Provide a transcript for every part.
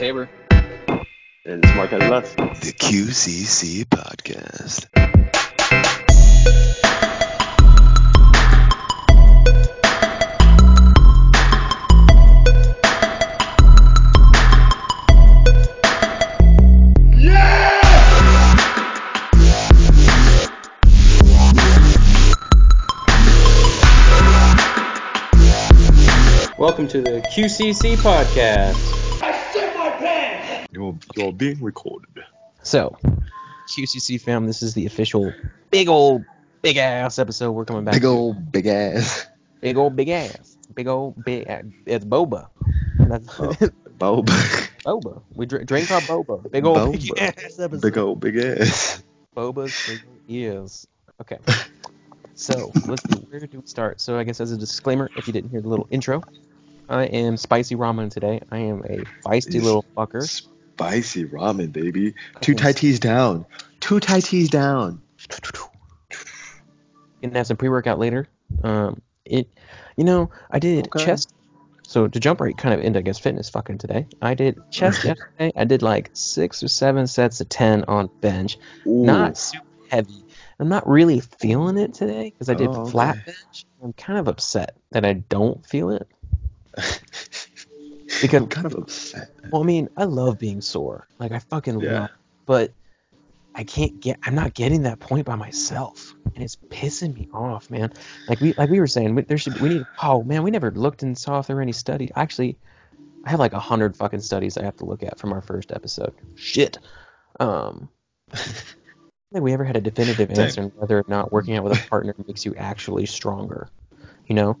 Tabor. And it's Mark has left. The QCC podcast. Welcome to the QCC podcast. You're, you're being recorded. So, QCC fam, this is the official big old big ass episode. We're coming back. Big old big ass. big old big ass. Big old big. a- It's boba. That's Oh. Bob. boba. We drink, drink our boba. Big old big Boba. ass episode. big old big ass. Boba's big ears. Okay. So let's see, where do we start? So I guess as a disclaimer, if you didn't hear the little intro, I am spicy ramen today. I am a feisty little fucker. Spicy ramen, baby. Two Thai teas down. Two Thai teas down. Gonna have some pre-workout later. Um, it, you know, I did Okay. chest. So to jump right kind of into I guess fitness fucking today, I did chest yesterday. I did like six or seven sets of ten on bench. Ooh. Not super heavy. I'm not really feeling it today because I did Oh, flat okay. bench. I'm kind of upset that I don't feel it. Because I'm kind of upset. well, I mean, I love being sore. Like I fucking Yeah. love, but I can't get. I'm not getting that point by myself, and it's pissing me off, man. Like we, like we were saying, we, there should we need. Oh man, we never looked and saw if there were any studies. Actually, I have like a hundred fucking studies I have to look at from our first episode. Shit. Um. I think we ever had a definitive answer on whether or not working out with a partner makes you actually stronger. You know?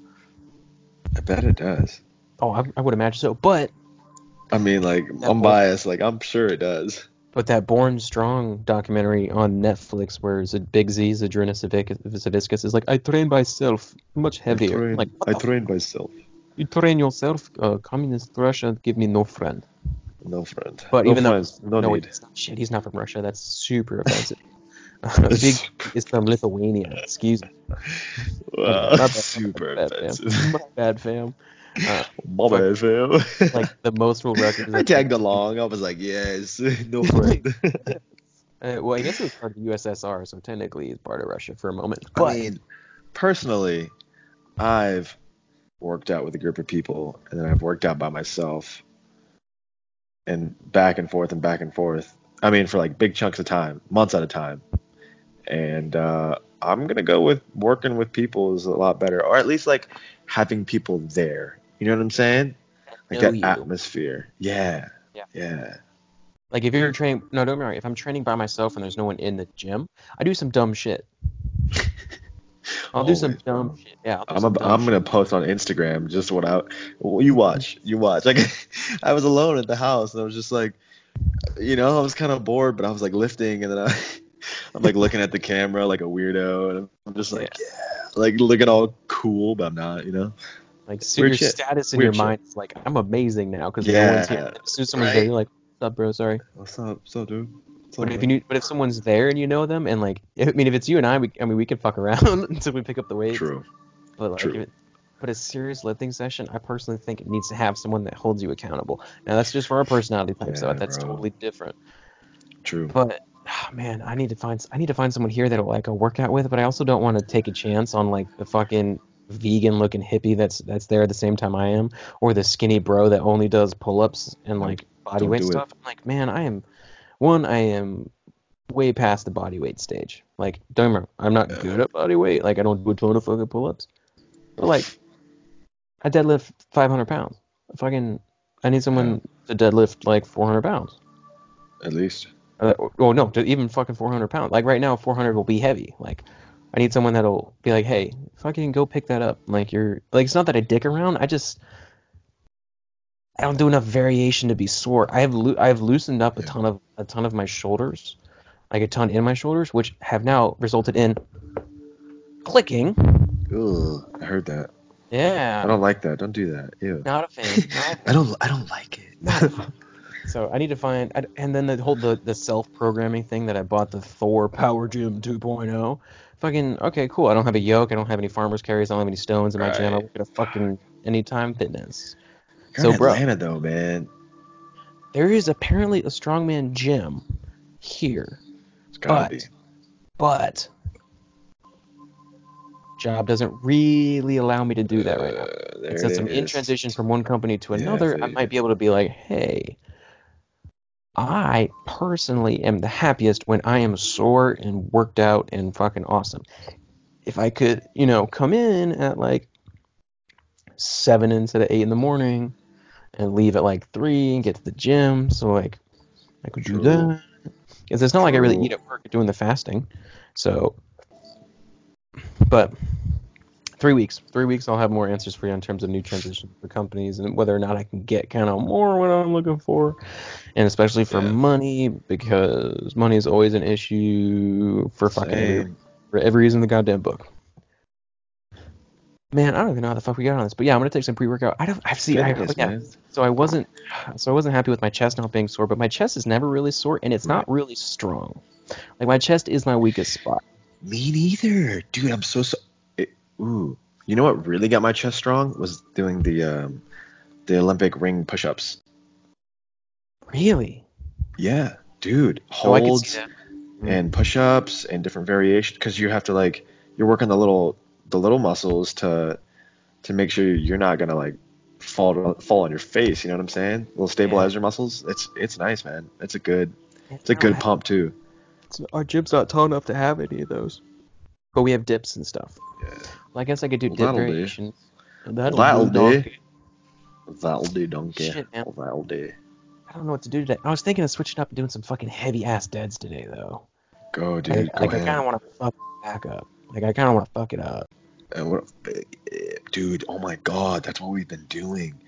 I bet it does. Oh, I, I would imagine so. But I mean, like, I'm boy- biased. Like, I'm sure it does. But that Born Strong documentary on Netflix, where Z- Big Z, Zadrina Savickas, is like, I train myself much heavier. I train, like, I train myself. you train yourself? Uh, communist Russia, give me no friend. No friend. But no even though. No, no, it's not, shit, he's not from Russia. That's super offensive. Big is from Lithuania. Excuse me. Wow, bad, super bad, fam. My bad, fam. Uh, My bad, fam. like the most world records. I tagged along. I was like, yes, no friend. Uh, well, I guess it was part of the USSR, so technically it's part of Russia for a moment. But I mean, personally, I've worked out with a group of people, and then I've worked out by myself, and back and forth and back and forth. I mean, for like big chunks of time, months at a time. And uh, I'm gonna go with working with people is a lot better, or at least like having people there. You know what I'm saying? Like that you. atmosphere. Yeah. Yeah. Yeah. Like if you're training, no, don't wrong. If I'm training by myself and there's no one in the gym, I do some dumb shit. I'll do some dumb shit. Yeah, I'm a, I'm shit. gonna post on Instagram just what I well, you watch you watch like I was alone at the house and I was just like you know I was kind of bored but I was like lifting and then I I'm like looking at the camera like a weirdo and I'm just like yeah, like looking all cool but I'm not you know Like so your shit. status in Weird your shit. mind is like I'm amazing now because Yeah, no one's here. As soon as someone's there, you're like, "What's up, bro? Sorry." what's up what's up dude what's But if you knew, but if someone's there and you know them, and like, I mean, if it's you and I, we, I mean, we can fuck around until we pick up the weights. true But like, True. it, but a serious lifting session, I personally think it needs to have someone that holds you accountable. Now that's just for our personality type, so that's bro. totally different. true But ah, man, I need to find I need to find someone here that'll like go work out with. But I also don't want to take a chance on like the fucking vegan looking hippie that's that's there at the same time I am, or the skinny bro that only does pull ups and like body don't weight it. stuff. I'm like, man, I am one, I am way past the body weight stage. Like, don't wrong, I'm not Yeah. good at body weight. Like, I don't do a ton of fucking pull ups. But like, I deadlift 500 pounds. Fucking, I need someone to deadlift like 400 pounds. at least Uh, oh no, to even fucking 400 pounds. Like right now, 400 will be heavy. Like, I need someone that'll be like, hey, fucking go pick that up. Like you're like, it's not that I dick around. I just, I don't do enough variation to be sore. I have loo- I have loosened up a ton of a ton of my shoulders, like a ton in my shoulders, which have now resulted in clicking. Ugh, I heard that Yeah, I don't like that don't do that Ew. not a fan. Not. I don't I don't like it Not a fan. So I need to find, and then the whole the, the self programming thing that I bought the Thor Power Gym 2.0. Fucking okay, cool. I don't have a yoke. I don't have any farmers carries. I don't have any stones in my gym. I Right. work at a fucking Anytime Fitness. You're So, in bro- Atlanta though, man. there is apparently a strongman gym here, It's gotta But- be. but job doesn't really allow me to do that right now. Uh, says it I'm in transition from one company to Yeah, I another. I might be able to be like, hey, I personally am the happiest when I am sore and worked out and fucking awesome. If I could, you know, come in at like seven instead of eight in the morning and leave at like three and get to the gym, so like I could do True. that. Because it's not like I really eat at work doing the fasting. So, but three weeks, three weeks, I'll have more answers for you in terms of new transitions for companies and whether or not I can get kind of more what I'm looking for, and especially for Yeah. money because money is always an issue for fucking every, for every reason in the goddamn book. Man, I don't even know how the fuck we got on this, but yeah, I'm gonna take some pre-workout. I don't. I see. I, yeah, so I wasn't so I wasn't happy with my chest not being sore, but my chest is never really sore and it's not really strong. Like my chest is my weakest spot. Me neither, dude. I'm so so. It, ooh, you know what really got my chest strong was doing the um, the Olympic ring push-ups. Really? Yeah, dude. Oh, I can Holds see that. and push-ups and different variations because you have to like you're working the little the little muscles to to make sure you're not gonna like fall fall on your face. You know what I'm saying? Little stabilizer muscles. It's it's nice, man. It's a good it's a good pump too. Our gym's not tall enough to have any of those. But we have dips and stuff. Yeah. Well, I guess I could do Well, dip that'll do. That'll, That'll do. That'll do, donkey. Shit, man. That'll do. I don't know what to do today. I was thinking of switching up and doing some fucking heavy ass deads today, though. Go, Like, dude. Go like I kind of want to fuck back up. Like I kind of want to fuck it up. And what, dude, oh my god, that's what we've been doing.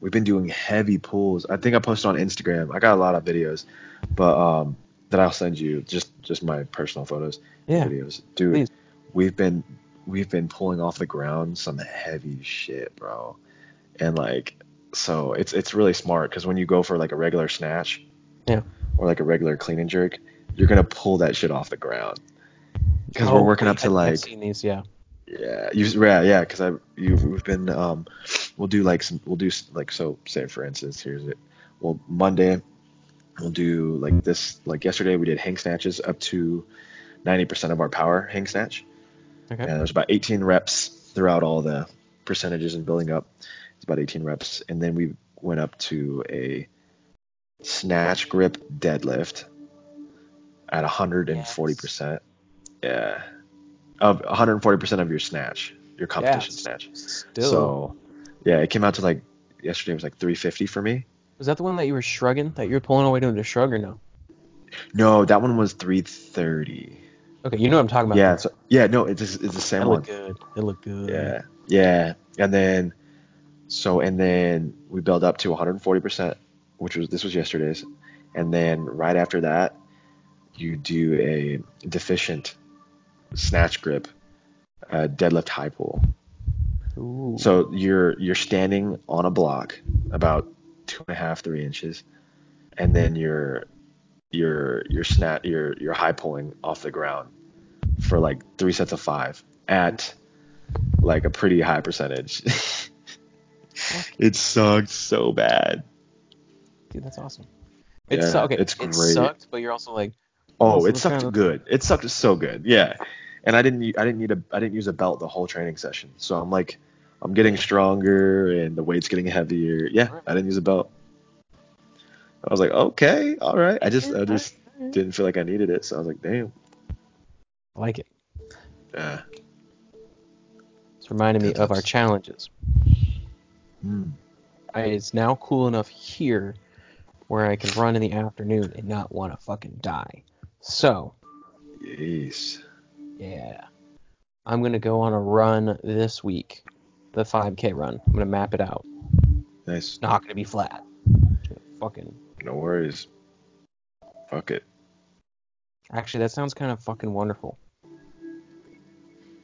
We've been doing heavy pulls. I think I posted on Instagram. I got a lot of videos, but um, that I'll send you just just my personal photos, Yeah. videos, dude. please. We've been we've been pulling off the ground some heavy shit, bro. And like, so it's it's really smart because when you go for like a regular snatch, Yeah. or like a regular clean and jerk, you're gonna pull that shit off the ground. Because Oh, we're working wait, up to I- like I've seen these, yeah. yeah, you, yeah, yeah, because I you we've been um we'll do like some we'll do like so say for instance here's it well Monday we'll do like this like yesterday we did hang snatches up to 90% of our power hang snatch. Okay. and there's about 18 reps throughout all the percentages and building up. It's about 18 reps. And then we went up to a snatch grip deadlift at 140% yeah. Of 140% of your snatch your competition Yeah, snatch. Still. so yeah, it came out to like yesterday was like 350 for me. Was that the one that you were shrugging? That you were pulling away doing the shrug or no? No, that one was 330. Okay, you know what I'm talking about. Yeah, so, yeah, no, it's it's the It same one. It looked good. It looked good. Yeah, yeah, and then so and then we build up to 140%, which was this was yesterday's, and then right after that, you do a deficit snatch grip, uh, deadlift high pull. Ooh. So you're you're standing on a block about two and a half, three inches, and then you're you're you're snap you're you're high pulling off the ground for like three sets of five at like a pretty high percentage. it sucked so bad. Dude, that's awesome. It Yeah, su- okay, it's it great. sucked, but you're also like, Oh, it sucked kinda- good. It sucked so good. Yeah. And I didn't I didn't need a I didn't use a belt the whole training session. So I'm like I'm getting stronger and the weight's getting heavier. Yeah, I didn't use a belt. I was like, okay, all right. I just I just didn't feel like I needed it. So I was like, damn. I like it. Yeah. It's reminding me of our challenges. Hmm. I, it's now cool enough here where I can run in the afternoon and not want to fucking die. So, Yes. yeah. I'm going to go on a run this week. The 5K run. I'm going to map it out. Nice. It's not going to be flat. Fucking. No worries. Fuck it. Actually, that sounds kind of fucking wonderful.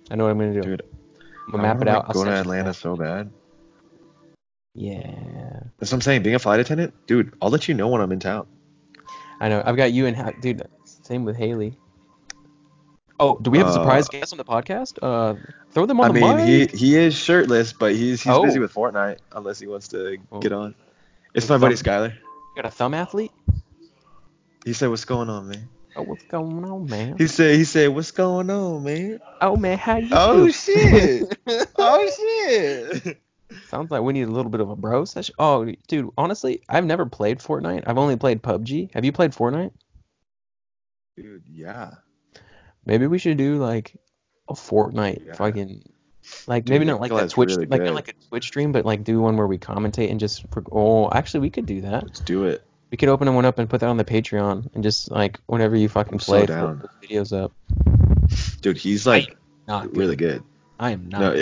I know what I'm going to do. Dude, I'm going to map it out. like, I'll go to Atlanta that. so bad. Yeah. That's what I'm saying. Being a flight attendant, dude, I'll let you know when I'm in town. I know. I've got you and Ha- dude. Same with Haley. Oh, do we have a Uh, surprise guest on the podcast? Uh, throw them on I the mean, mic. he he is shirtless, but he's he's busy Oh. with Fortnite unless he wants to Oh. get on. It's my buddy Skyler. You got a thumb athlete? He said, "What's going on, man?" Oh, what's going on, man? He said, "He said, what's going on, man?" Oh man, how you Oh shit! oh shit! Sounds like we need a little bit of a bro session. Oh, dude, honestly, I've never played Fortnite. I've only played PUBG. Have you played Fortnite? Dude, yeah. Maybe we should do like a Fortnite Yeah. fucking like Dude, maybe not like a Twitch really like good. not like a Twitch stream, but like do one where we commentate and just oh actually we could do that. Let's do it. We could open one up and put that on the Patreon and just like whenever you fucking I'm so play, down. put those videos up. Dude, he's like Not good. really good. I am not.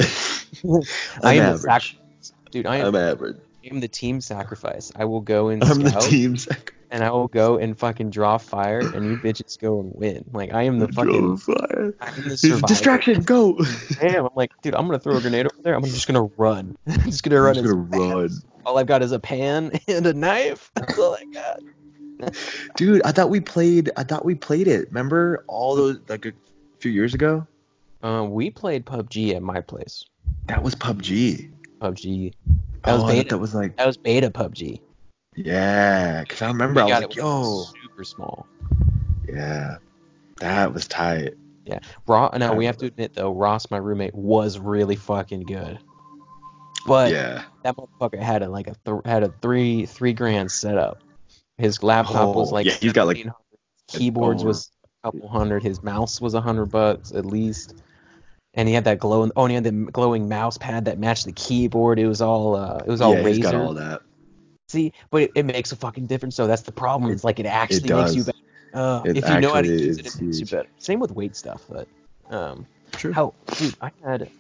No. I am average. sac- dude. I am, I'm average. I am the team sacrifice. I will go and I'm the scout team sec. and I will go and fucking draw fire and you bitches go and win. Like I am the fucking fire. I'm the survivor. distraction. Go. Damn. I'm like, dude, I'm gonna throw a grenade over there. I'm just gonna run. I'm just gonna I'm run. just gonna fast. run. All I've got is a pan and a knife. That's all I got. Dude, I thought we played. I thought we played it. Remember all those like a few years ago? Um, we played PUBG at my place. That was PUBG. PUBG. That was oh, I beta. that was like That was beta PUBG. yeah. Cause I remember I was like, it when it was yo, super small. yeah, that was tight. Yeah. Ross. Now we have to admit though, Ross, my roommate, was really fucking good. But yeah. that motherfucker had a like a th- had a three three grand setup. His laptop was Oh, like yeah, he's got, like, keyboards was a couple hundred. His mouse was a hundred bucks at least. And he had that glow. Oh, and he had the glowing mouse pad that matched the keyboard. It was all. Uh, it was all yeah, Razer. he's got all that. See, but it, it makes a fucking difference. So that's the problem. It's like it actually makes you better. Uh, if you know how to use it, is it makes you huge. better. Same with weight stuff, but um, True. how dude, I had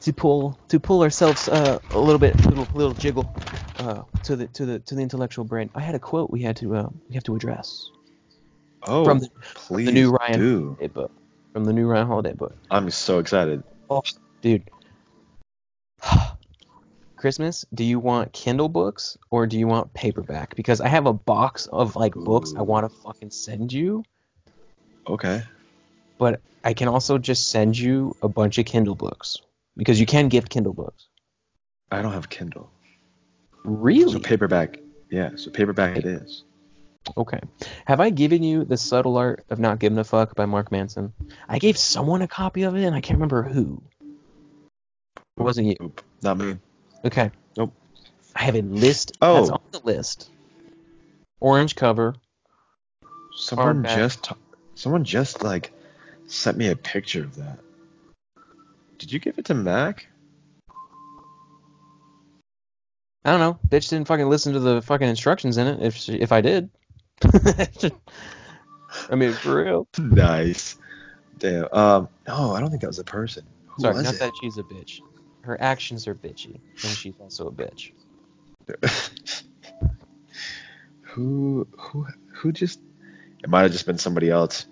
to pull to pull ourselves uh, a little bit, little little jiggle uh, to the to the to the intellectual brain. I had a quote we had to uh, we have to address Oh, from the please the new Ryan do. Book. From the new Ryan Holiday book. I'm so excited. Oh, Dude. Christmas, do you want Kindle books or do you want paperback? Because I have a box of like books I want to fucking send you, Okay. but I can also just send you a bunch of Kindle books because you can gift Kindle books. I don't have Kindle. Really? So paperback. Yeah, so paperback it is. Okay. Have I given you The Subtle Art of Not Giving a Fuck by Mark Manson? I gave someone a copy of it and I can't remember who. It wasn't you. Not me. Okay. Nope. I have a list. Oh. That's on the list. Orange cover. Someone just someone just like sent me a picture of that. Did you give it to Mac? I don't know. Bitch didn't fucking listen to the fucking instructions in it. If she, if I did, I mean for real. Nice. Damn. Um. No, I don't think that was a person. Who Sorry, was not it? that she's a bitch. Her actions are bitchy, and she's also a bitch. who who who just? It might have just been somebody else.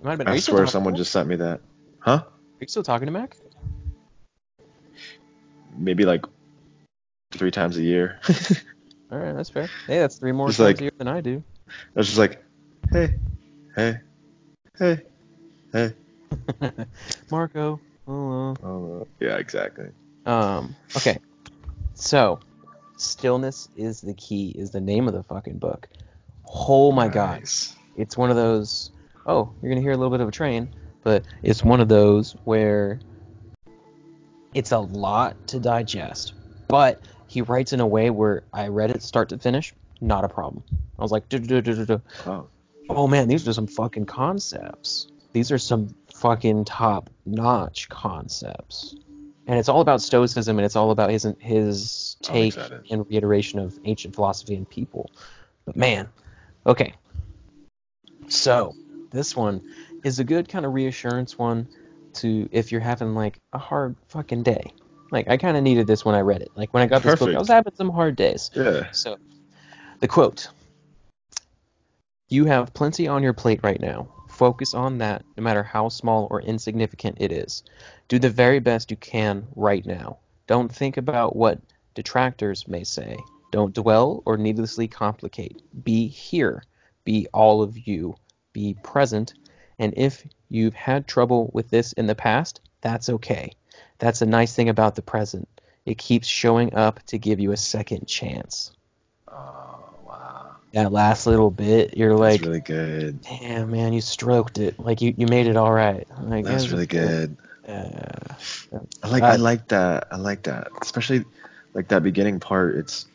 It might have been. I swear someone just sent me that. Huh? Are you still talking to Mac? Maybe like three times a year. All right, that's fair. Hey, that's three more Just times like- a year than I do. I was just like, hey, hey, hey, hey. Marco. Hello. Oh, yeah, exactly. Um. Okay. So, stillness is the key. Is the name of the fucking book. Oh my god. It's one of those oh you're gonna hear a little bit of a train but it's one of those where it's a lot to digest but he writes in a way where i read it start to finish not a problem. I was like. Oh, oh man these are some fucking concepts. These are some fucking top notch concepts. And it's all about stoicism and it's all about his his take and reiteration of ancient philosophy and people. But man okay. So this one is a good kind of reassurance one to if you're having like a hard fucking day. Like i kind of needed this when i read it. Like when i got this book i was having some hard days. Yeah. so, the quote You have plenty on your plate right now. Focus on that, no matter how small or insignificant it is. Do the very best you can right now. Don't think about what detractors may say. Don't dwell or needlessly complicate. Be here. Be all of you. Be present. And if you've had trouble with this in the past, that's okay. That's a nice thing about the present. It keeps showing up to give you a second chance. Wow. That last little bit, you're That's like, really good. damn man, you stroked it. Like you, you made it all right. Like was really good. Uh, I like I Uh, like that. I like that. Especially like that beginning part. It's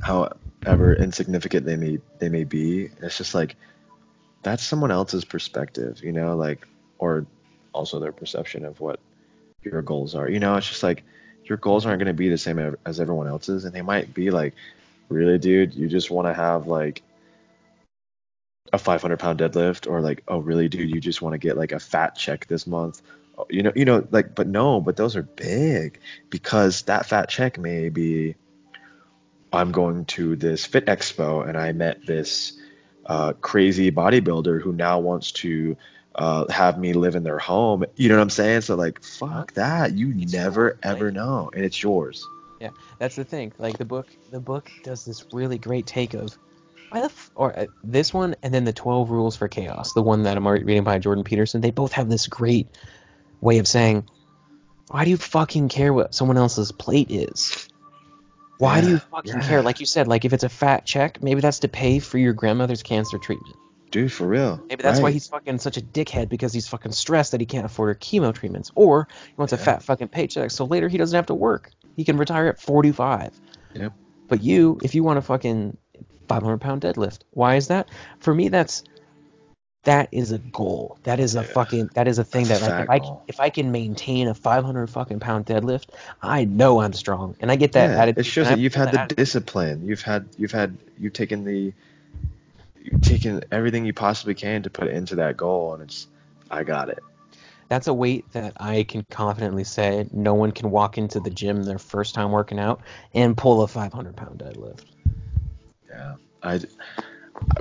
however insignificant they may they may be. It's just like that's someone else's perspective, you know, like or also their perception of what your goals are. You know, it's just like your goals aren't going to be the same as everyone else's, and they might be like, really, dude, you just want to have like a 500 pound deadlift, or like, oh, really, dude, you just want to get like a fat check this month. Oh, You know, you know, like, but no, but those are big because that fat check may be, I'm going to this fit expo and I met this uh, crazy bodybuilder who now wants to uh, have me live in their home. You know what I'm saying? So like, fuck that. You It's never ever know, and it's yours. Yeah, that's the thing. Like the book, the book does this really great take of why the f- or uh, this one and then the Twelve Rules for Chaos, the one that I'm already reading by Jordan Peterson. They both have this great way of saying, why do you fucking care what someone else's plate is? Why do you fucking yeah. care? Like you said, like if it's a fat check, maybe that's to pay for your grandmother's cancer treatment. Dude, for real. Maybe that's why he's fucking such a dickhead because he's fucking stressed that he can't afford her chemo treatments, or he wants a fat fucking paycheck so later he doesn't have to work. He can retire at 45. Yep. But you, if you want a fucking 500 pound deadlift, why is that? For me, that's that is a goal. That is a Yeah. fucking that is a thing That's that like if I if I can maintain a 500 fucking pound deadlift, I know I'm strong, and I get that yeah, attitude. it shows that you've had the that discipline. You've had you've had you've taken the you've taken everything you possibly can to put into that goal, and it's I got it. That's a weight that I can confidently say no one can walk into the gym their first time working out and pull a 500 pound deadlift. Yeah, I.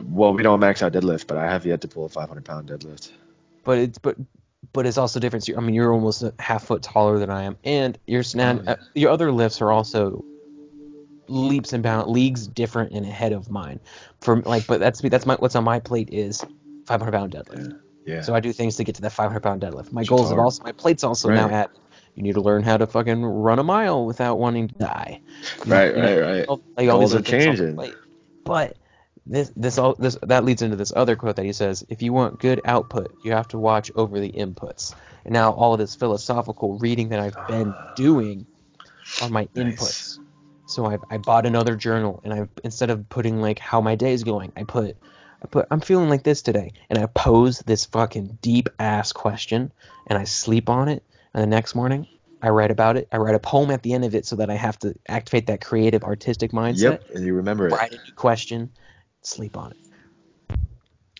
Well, we don't max out deadlift, but I have yet to pull a 500 pound deadlift. But it's but but it's also different. I mean, you're almost a half foot taller than I am, and your snad, Oh, yeah. uh, your other lifts are also leaps and bounds, leagues different and ahead of mine. For like, but that's me, that's my what's on my plate is 500 pound deadlift. Yeah. So I do things to get to that 500 pound deadlift. My goals have also my plates also now at. You need to learn how to fucking run a mile without wanting to die. You- Right, you know, right, right. all- like Goals are other things on the changing. But this this all this that leads into this other quote that he says, if you want good output, you have to watch over the inputs. And now all of this philosophical reading that I've been ah. doing are my Nice. inputs. So I I bought another journal and I instead of putting like how my day is going, I put I put I'm feeling like this today and I pose this fucking deep ass question and I sleep on it and the next morning I write about it. I write a poem at the end of it so that I have to activate that creative artistic mindset Yep, and you remember it. write a new question, sleep on it.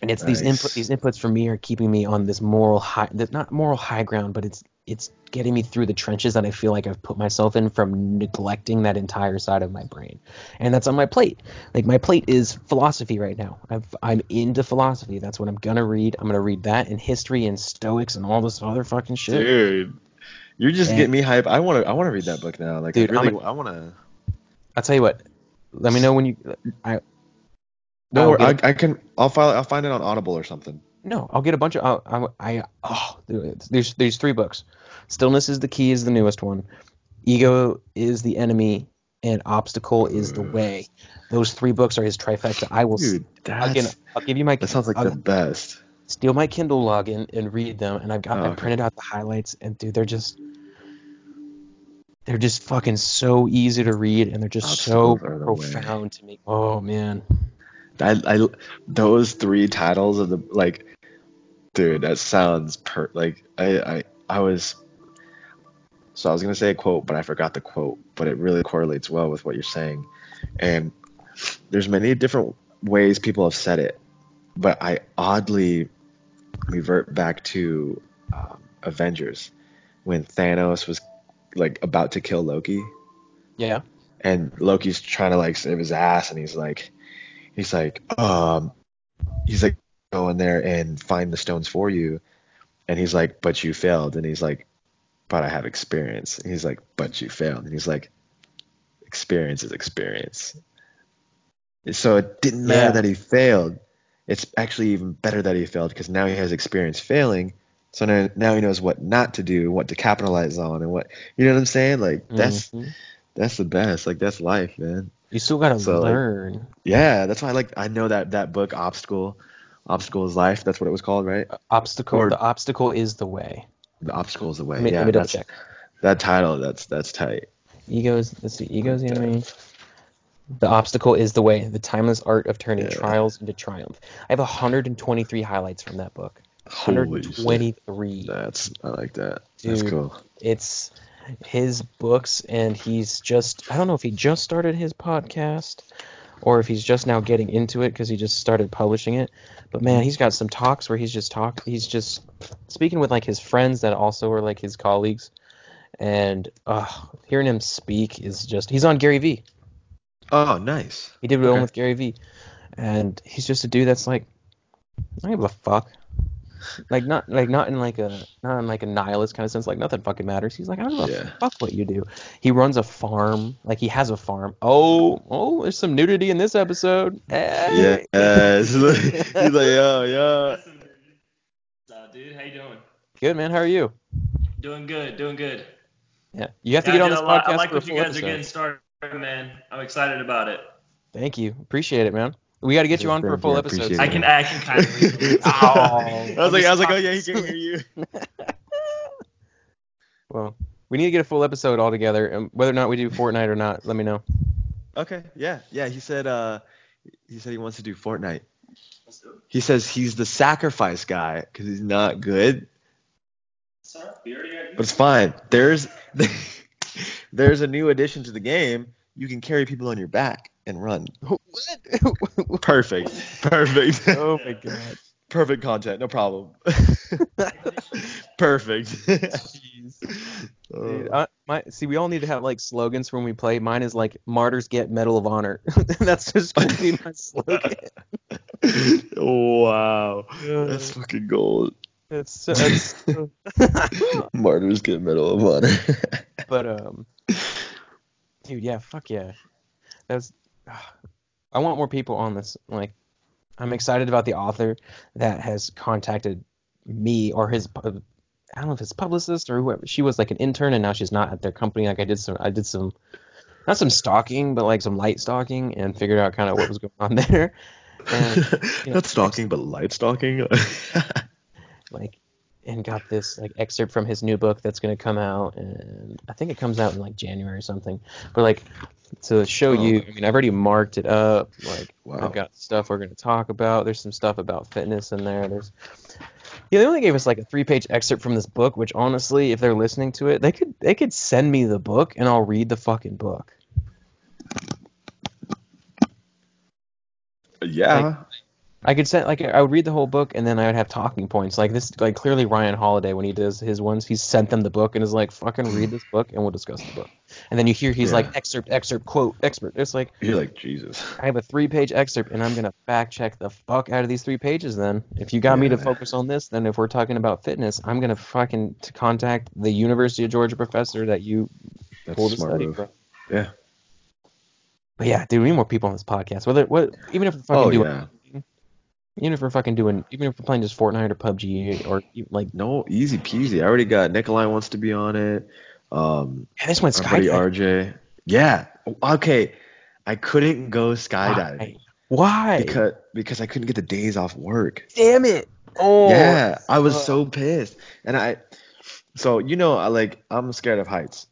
And it's these input these inputs for me are keeping me on this moral high not moral high ground, but it's it's getting me through the trenches that I feel like I've put myself in from neglecting that entire side of my brain. And that's on my plate. Like my plate is philosophy right now. I've, I'm into philosophy. That's what I'm gonna read. I'm gonna read that and history and Stoics and all this other fucking shit. Dude, you're just And- getting me hype. I want to. I want to read that book now. Like, Dude, I really. I want to. I'll tell you what. Let me know when you. I No, I, I can. I'll file. I'll find it on Audible or something. No, I'll get a bunch of. I, I, I oh, there's there's three books. Stillness is the key is the newest one. Ego is the enemy, and obstacle is the way. Those three books are his trifecta. I will. Dude, I'll, I'll give you my. that sounds like I'll the best. steal my Kindle login and read them, and I've got Oh, I okay. printed out the highlights, and dude, they're just. They're just fucking so easy to read, and they're just so the way. profound to me. Oh man, I, I, those three titles of the like, dude, that sounds per like I, I, I was. So I was gonna say a quote, but I forgot the quote. But it really correlates well with what you're saying, and there's many different ways people have said it, but I oddly revert back to um, Avengers when Thanos was like about to kill Loki yeah, and Loki's trying to like save his ass, and he's like, he's like, um, he's like, go in there and find the stones for you, and he's like, but you failed, and he's like, but I have experience, and he's like, but you failed, and he's like, experience is experience. And so it didn't matter Yeah. that he failed. It's actually even better that he failed because now he has experience failing. So now, now he knows what not to do, what to capitalize on, and what you know what I'm saying. Like that's Mhm. that's the best. Like that's life, man. You still gotta So, like- learn. Yeah, that's why I like I know that that book Obstacle, Obstacle is Life. That's what it was called, right? Uh, obstacle. or- the obstacle is the way. The obstacle is the way. Let me, yeah, let me double check. that title. That's that's tight. Egos. Let's see. Egos the enemy. The obstacle is the way. The timeless art of turning Yeah. trials into triumph. I have 123 highlights from that book. Holy shit. 123. That's I like that. That's cool. It's his books, and he's just. I don't know if he just started his podcast or if he's just now getting into it because he just started publishing it. But man, he's got some talks where he's just talk. He's just speaking with like his friends that also are like his colleagues, and uh, hearing him speak is just. He's on Gary Vee. Oh, nice. He did one Okay. with Gary Vee, and he's just a dude that's like, I don't give a fuck. Like not like not in like a not in like a nihilist kind of sense. Like nothing fucking matters. He's like I don't give a Yeah. fuck what you do. He runs a farm. Like he has a farm. Oh oh, there's some nudity in this episode. Hey. Yeah. He's like, he's like, yo, yo. What's dude? How you doing? Good man. How are you? Doing good, doing good. Yeah. You have to Yeah, get on dude, this I, podcast I like what you guys episode. are getting started, man. I'm excited about it. Thank you. Appreciate it, man. We got to get you on for a full you, I episode. appreciate I can I can kind of read. Oh, I was like, I was like, oh yeah, he can hear you. Well, we need to get a full episode all together. And whether or not we do Fortnite or not, let me know. Okay, yeah, yeah. He said, uh, he said he wants to do Fortnite. He says he's the sacrifice guy because he's not good, Sorry, we already got but it's fine. There's, there's a new addition to the game. You can carry people on your back and run. What? Perfect, perfect, oh my god. perfect content. No problem. perfect. Jeez. Dude, Oh. I, my see, we all need to have like slogans for when we play. Mine is like "Martyrs get Medal of Honor." That's just gonna be my slogan. wow, that's fucking gold. It's so, it's so- Martyrs get Medal of Honor. but um, dude, yeah, fuck yeah. That's. I want more people on this. Like, I'm excited about the author that has contacted me or his. I don't know if it's publicist or whoever. She was like an intern and now she's not at their company. Like I did some. I did some. Not some stalking, but like some light stalking, and figured out kind of what was going on there. And you know, Not stalking, but light stalking. like and got this like excerpt from his new book that's going to come out and i think it comes out in like january or something but like to show Oh. you i mean i've already marked it up like Wow. i've got stuff we're going to talk about there's some stuff about fitness in there there's yeah, they only gave us like a three-page excerpt from this book, which honestly, if they're listening to it, they could they could send me the book and I'll read the fucking book. yeah. I could send like I would read the whole book and then I would have talking points like this. Like clearly Ryan Holiday when he does his ones, he's sent them the book and is like, "Fucking read this book and we'll discuss the book." And then you hear he's Yeah. like, "Excerpt, excerpt, quote, expert." It's like You're like Jesus. I have a three-page excerpt and I'm gonna fact check the fuck out of these three pages. Then if you got me to focus on this, then if we're talking about fitness, I'm gonna fucking to contact the University of Georgia professor that you That's pulled smart study move. from. Yeah. But yeah, dude, we need more people on this podcast. Whether what, even if we're fucking Oh doing, yeah. Even if we're fucking doing, even if we're playing just Fortnite or PUBG or even, like, No, easy peasy. I already got Nikolai wants to be on it. Um, yeah, this one's our buddy skydiving. RJ. Yeah. Okay. I couldn't go skydiving Why? Why? because because I couldn't get the days off work. Damn it! Oh yeah, I was sucks. so pissed. And I so you know, I like I'm scared of heights.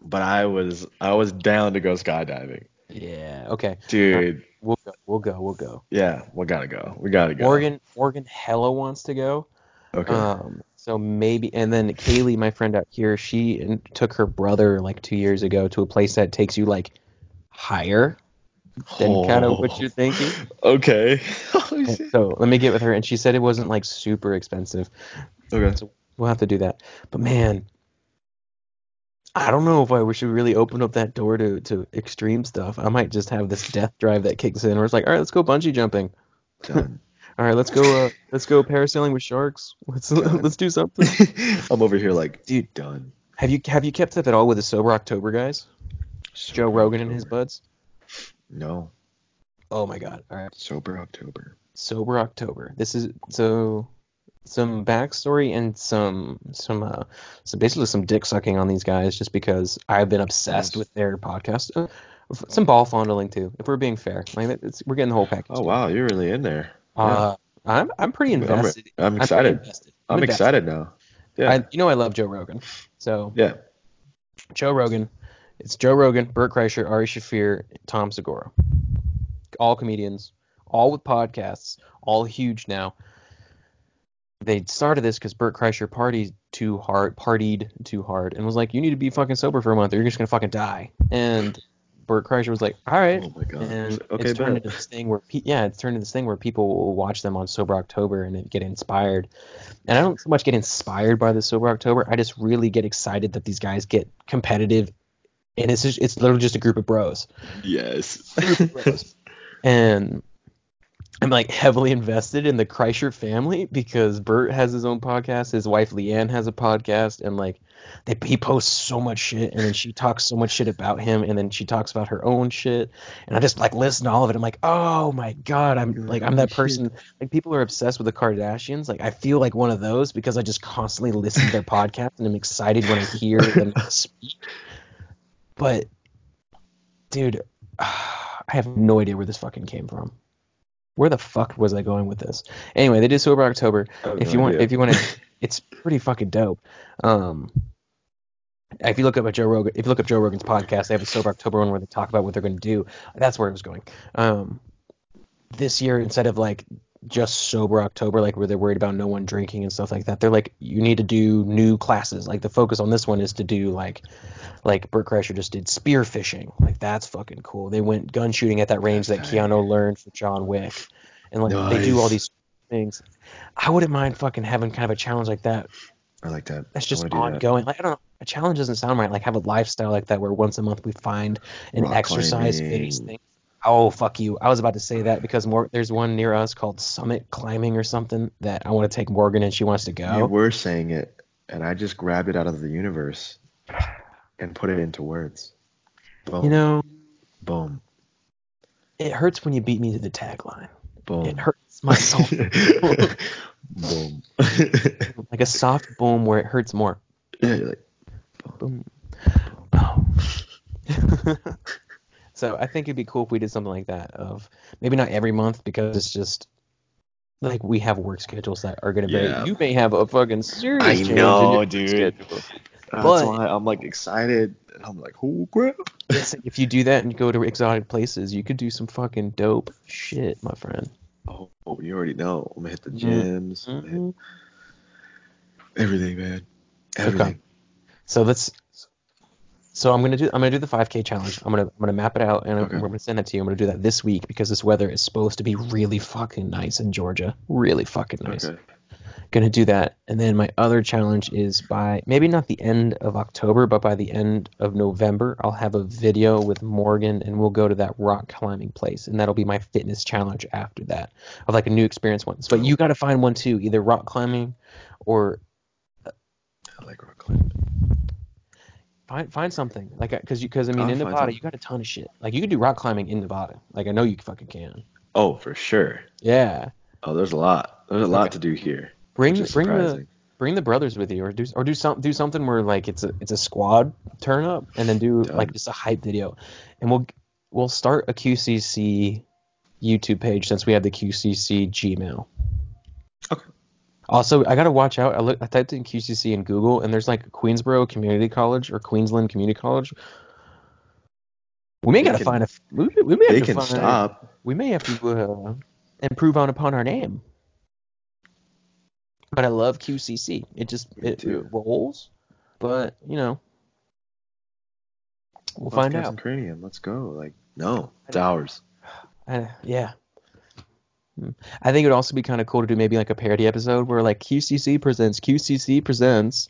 But I was I was down to go skydiving. Yeah. Okay. Dude, We'll go. We'll go. We'll go. yeah, we gotta go. We gotta go. Morgan. Morgan. Hella wants to go. Okay. Um. So maybe, and then Kaylee, my friend out here, she took her brother like two years ago to a place that takes you like higher than kind of what Oh. you're thinking. Okay. Shit. So let me get with her, and she said it wasn't like super expensive. Okay. So we'll have to do that. But man, I don't know if I we should really open up that door to, to extreme stuff. I might just have this death drive that kicks in where it's like, all right, let's go bungee jumping. Done. All right, let's go. Uh, let's go parasailing with sharks. Let's God. let's do something. I'm over here like, Dude, done. have you have you kept up at all with the sober October guys? Joe Rogan and his buds. No. Oh my God! All right, Sober October. sober October. This is so some backstory and some some uh some basically some dick sucking on these guys just because I've been obsessed with their podcast. Uh, Some ball fondling too, if we're being fair. Like it's, we're getting the whole package. Oh wow, you're really in there. Uh, I'm I'm pretty I'm, invested. I'm pretty excited. invested. I'm invested. excited now. Yeah. I, you know I love Joe Rogan. So yeah. Joe Rogan, it's Joe Rogan, Burt Kreischer, Ari Shaffir, Tom Segura. All comedians, all with podcasts, all huge now. They started this because Burt Kreischer partied too hard, partied too hard, and was like, "You need to be fucking sober for a month, or you're just gonna fucking die." And Burt Kreischer was like, "All right." Oh my god. and okay, it's turned into this thing where pe- yeah it's turned into this thing where people will watch them on sober october and get inspired and i don't so much get inspired by the sober october i just really get excited that these guys get competitive and it's just, it's literally just a group of bros Yes. Group of bros. and i'm like heavily invested in the kreischer family because bert has his own podcast his wife LeeAnn has a podcast and like they, he posts so much shit and then she talks so much shit about him and then she talks about her own shit and i just like listen to all of it. I'm like oh my god i'm like like, i'm that person. Like people are obsessed with the kardashians. Like i feel like one of those because i just constantly listen to their podcast and i'm excited when i hear them speak. But dude i have no idea where this fucking came from where the fuck was i going with this anyway they did sober october I have if no you want if you want to it's pretty fucking dope um if you look up at Joe Rogan, if you look up Joe Rogan's podcast, they have a sober October one where they talk about what they're going to do. That's where it was going. Um, this year, instead of like just sober October, like where they're worried about no one drinking and stuff like that, they're like, you need to do new classes. Like the focus on this one is to do like, like Burt Kreischer just did spear fishing. Like that's fucking cool. They went gun shooting at that range that Keanu learned for John Wick, and like they do all these things. I wouldn't mind fucking having kind of a challenge like that I like that. that's just wanna that. ongoing. Like I don't know, a challenge doesn't sound right. Like have a lifestyle like that where once a month we find an Rock exercise based thing. Oh fuck you! I was about to say that because more there's one near us called Summit Climbing or something that I want to take Morgan and she wants to go. You were saying it, and I just grabbed it out of the universe and put it into words. Boom. You know, boom. it hurts when you beat me to the tagline. Boom. It hurts my soul boom. like a soft boom where it hurts more. yeah, like, Boom. Oh. so I think it'd be cool if we did something like that. Of maybe not every month because it's just like we have work schedules that are gonna vary. Yeah. You may have a fucking serious I change know, dude. schedule. that's But- why I'm like excited. And I'm like, oh crap. Yes, if you do that and go to exotic places, you could do some fucking dope shit, my friend. Oh, you already know. I'm gonna hit the Mhm. gyms. I'm gonna hit Mhm. everything, man. Everything. So let's. So I'm gonna do. I'm gonna do the 5K challenge. I'm gonna. I'm gonna map it out and Okay. I'm, gonna send it to you. I'm gonna do that this week because this weather is supposed to be really fucking nice in Georgia. Really fucking nice. Okay. Gonna do that, and then my other challenge is by maybe not the end of October, but by the end of November, I'll have a video with Morgan, and we'll go to that rock climbing place, and that'll be my fitness challenge after that of like a new experience once. But oh. you got to find one too, either rock climbing or I like rock climbing. Find find something like uh, because you because I mean I'll in Nevada something. you got a ton of shit. Like you could do rock climbing in Nevada. Like I know you fucking can. Oh, for sure. Yeah, Oh, there's a lot. There's a lot Okay. to do here. bring bring the bring the brothers with you or do or do some do something where like it's a it's a squad turn up and then do Done. like just a hype video and we'll we'll start a QCC YouTube page since we have the QCC Gmail. Also, I gotta watch out. I look, I typed in QCC in Google, and there's like Queensborough Community College or Queensland Community College. We may They gotta can- find a. We, we may have They to can find, stop. We may have to uh, improve on upon our name. But I love QCC. It just it, it rolls. But you know, we'll find out. cranium. Let's go. Like, no, it's ours. I, yeah. I think it would also be kind of cool to do maybe like a parody episode where like QCC presents QCC presents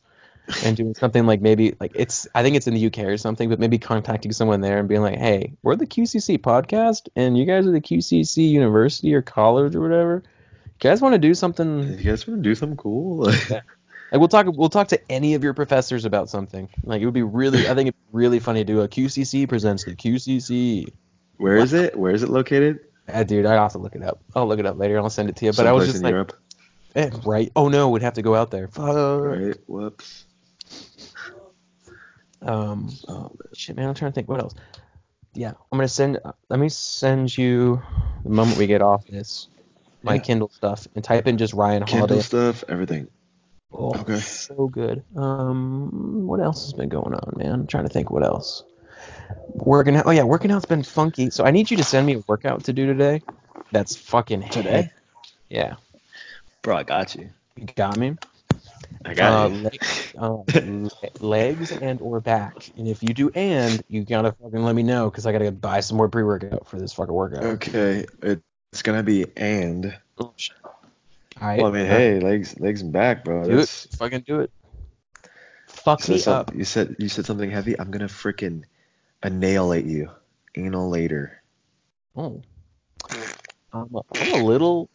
and doing something like maybe like it's I think it's in the UK or something, but maybe contacting someone there and being like, "Hey, we're the QCC podcast, and you guys are the QCC university or college or whatever. You guys want to do something? You guys want to do something cool, like, Yeah. Like we'll talk we'll talk to any of your professors about something. Like it would be really I think it'd be really funny to do a QCC presents the QCC. where is it? Where is it located? Ah, dude, I have to look it up. I'll look it up later. I'll send it to you. But I was just in like, Europe. eh, right? Oh no, we'd have to go out there. Fuck. Right. Whoops. Um, Oh, shit, man. I'm trying to think. What else? Yeah, I'm gonna send. Let me send you the moment we get off this my Yeah. Kindle stuff and type in just Ryan Holiday. Kindle Holiday. stuff, everything. Oh, Okay. so good. Um, what else has been going on, man? I'm trying to think what else. Working out. Oh yeah, working out's been funky. So I need you to send me a workout to do today. That's fucking Today? heavy. Yeah, Bro, I got you. you got me. I Uh, got you. leg, uh, legs and or back. And if you do and, you gotta fucking let me know because I gotta buy some more pre-workout for this fucking workout. Okay, it's gonna be and. Oh, shit. All right. Well, I mean, hey, legs, legs and back, bro. do it. Fucking do it. Fuck you me up. you said you said something heavy. I'm gonna freaking annihilate you, anal later. Oh. I'm a, I'm a little.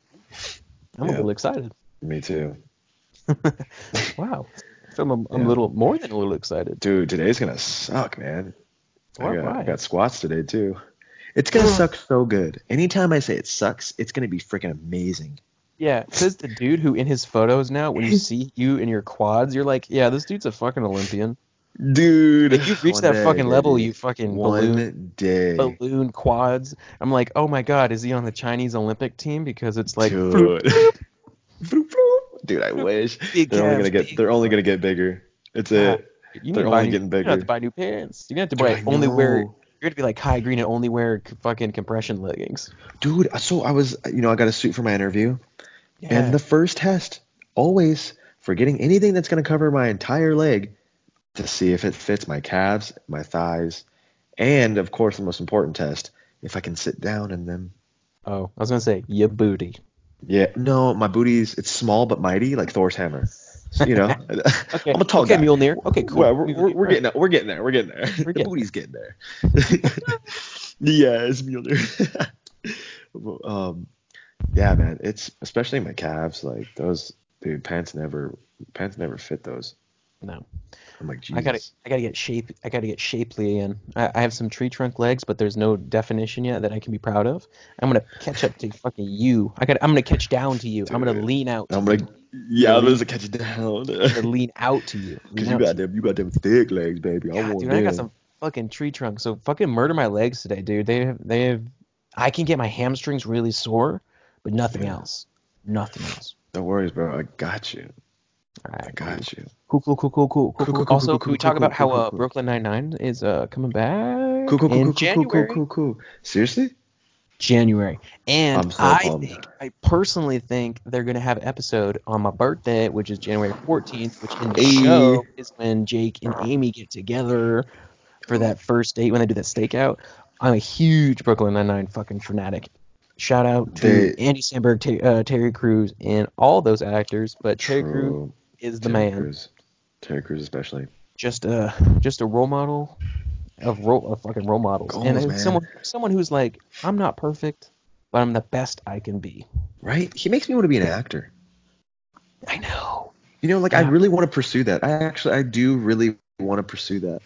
I'm a little excited. Me too, Wow. I feel I'm, I'm Yeah. a little more than a little excited. dude. Today's gonna suck, man. I Why? got, I got squats today too. It's gonna suck so good. Anytime I say it sucks, it's gonna be freaking amazing. Yeah, says the dude who in his photos now, when you see you in your quads, you're like, yeah, this dude's a fucking Olympian. Dude, If you reach that day, fucking level, you fucking one balloon day, balloon quads. I'm like, oh my god, is he on the Chinese Olympic team? Because it's like, dude. Vroom, vroom. Dude, I wish Big they're only gonna get big they're only gonna get bigger. It's Yeah. it. you need They're to buy only new, getting You're have to buy new pants. You're gonna have to buy I only wear. You're gonna be like Kai Greene and only wear fucking compression leggings. Dude, uh, so I was, uh, you know, I got a suit for my interview, Yeah. and the first test, always for getting anything that's to cover my entire leg to see if it fits my calves, my thighs, and of course, the most important test, if I can sit down in them. oh, I was gonna say your booty. Yeah, no, my booty's it's small but mighty, like Thor's hammer. So, you know, Okay. I'm a tall okay, guy. Mjolnir. Okay, cool. Well, we're, we're, we're right. getting we're getting there. We're getting there. We're the getting booty's getting there. yes, Mjolnir. um, yeah, man. It's especially my calves. Like those, dude. Pants never pants never fit those. No. I'm like, Jesus. I gotta, I gotta get shape. I gotta get shapely in. I, I have some tree trunk legs, but there's no definition yet that I can be proud of. I'm gonna catch up to fucking you. I got. I'm gonna catch down to you. I'm gonna lean out. I'm like, yeah, I'm gonna catch down. I'm gonna lean out to you. Lean Cause you got them, you got them thick legs, baby. I want dude, them. I got some fucking tree trunk. So fucking murder my legs today, dude. They have, they have. I can get my hamstrings really sore, but nothing Yeah. else. Nothing else. No worries, bro. I got you. I got you. Cool, cool, cool, cool, cool, cool, Cool, cool. cool, cool, Also, cool, can we talk cool, about how uh, cool. Brooklyn Nine Nine is uh coming back Cool, cool, cool, in cool, cool, cool, January? cool, cool, cool. Seriously? January. And I'm so I pumped. think, I personally think they're going to have an episode on my birthday, which is January 14th, which in the Hey. show is when Jake and Amy get together for that first date when they do that stakeout. I'm a huge Brooklyn Nine-Nine fucking fanatic. Shout out to They- Andy Samberg, Ter- uh, Terry Crews, and all those actors, but Terry Crews is the Terry man. Crews. Terry Crews especially. Just a just a role model of role of fucking role models, and Goals, it's man. someone someone who's like, I'm not perfect, but I'm the best I can be. Right? He makes me want to be an actor. I know. You know, like I really want to pursue that. I actually, I do really want to pursue that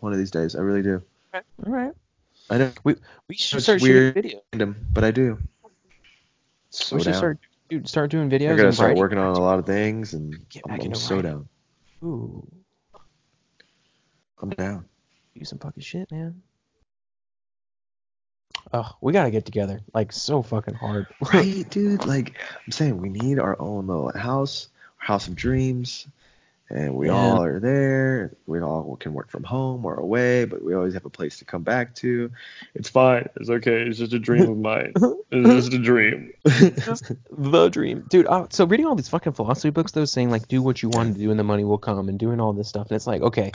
one of these days. I really do. All right. I know We we should start weird. shooting videos. random, but I do. So we should down. start dude, start doing videos. I gotta and start writing. working on a lot of things, and Get I'm, I'm so down. Ooh, I'm down. do some fucking shit, man. Oh, we gotta get together. Like so fucking hard. Right, dude? Like I'm saying, we need our own little house, house of dreams, and we Yeah. all are there. We all can work from home or away, but we always have a place to come back to. It's fine. It's okay. It's just a dream of mine. It's just a dream. Just the dream, dude. Uh, so reading all these fucking philosophy books, though, saying like do what you want to do and the money will come, and doing all this stuff, and it's like, okay,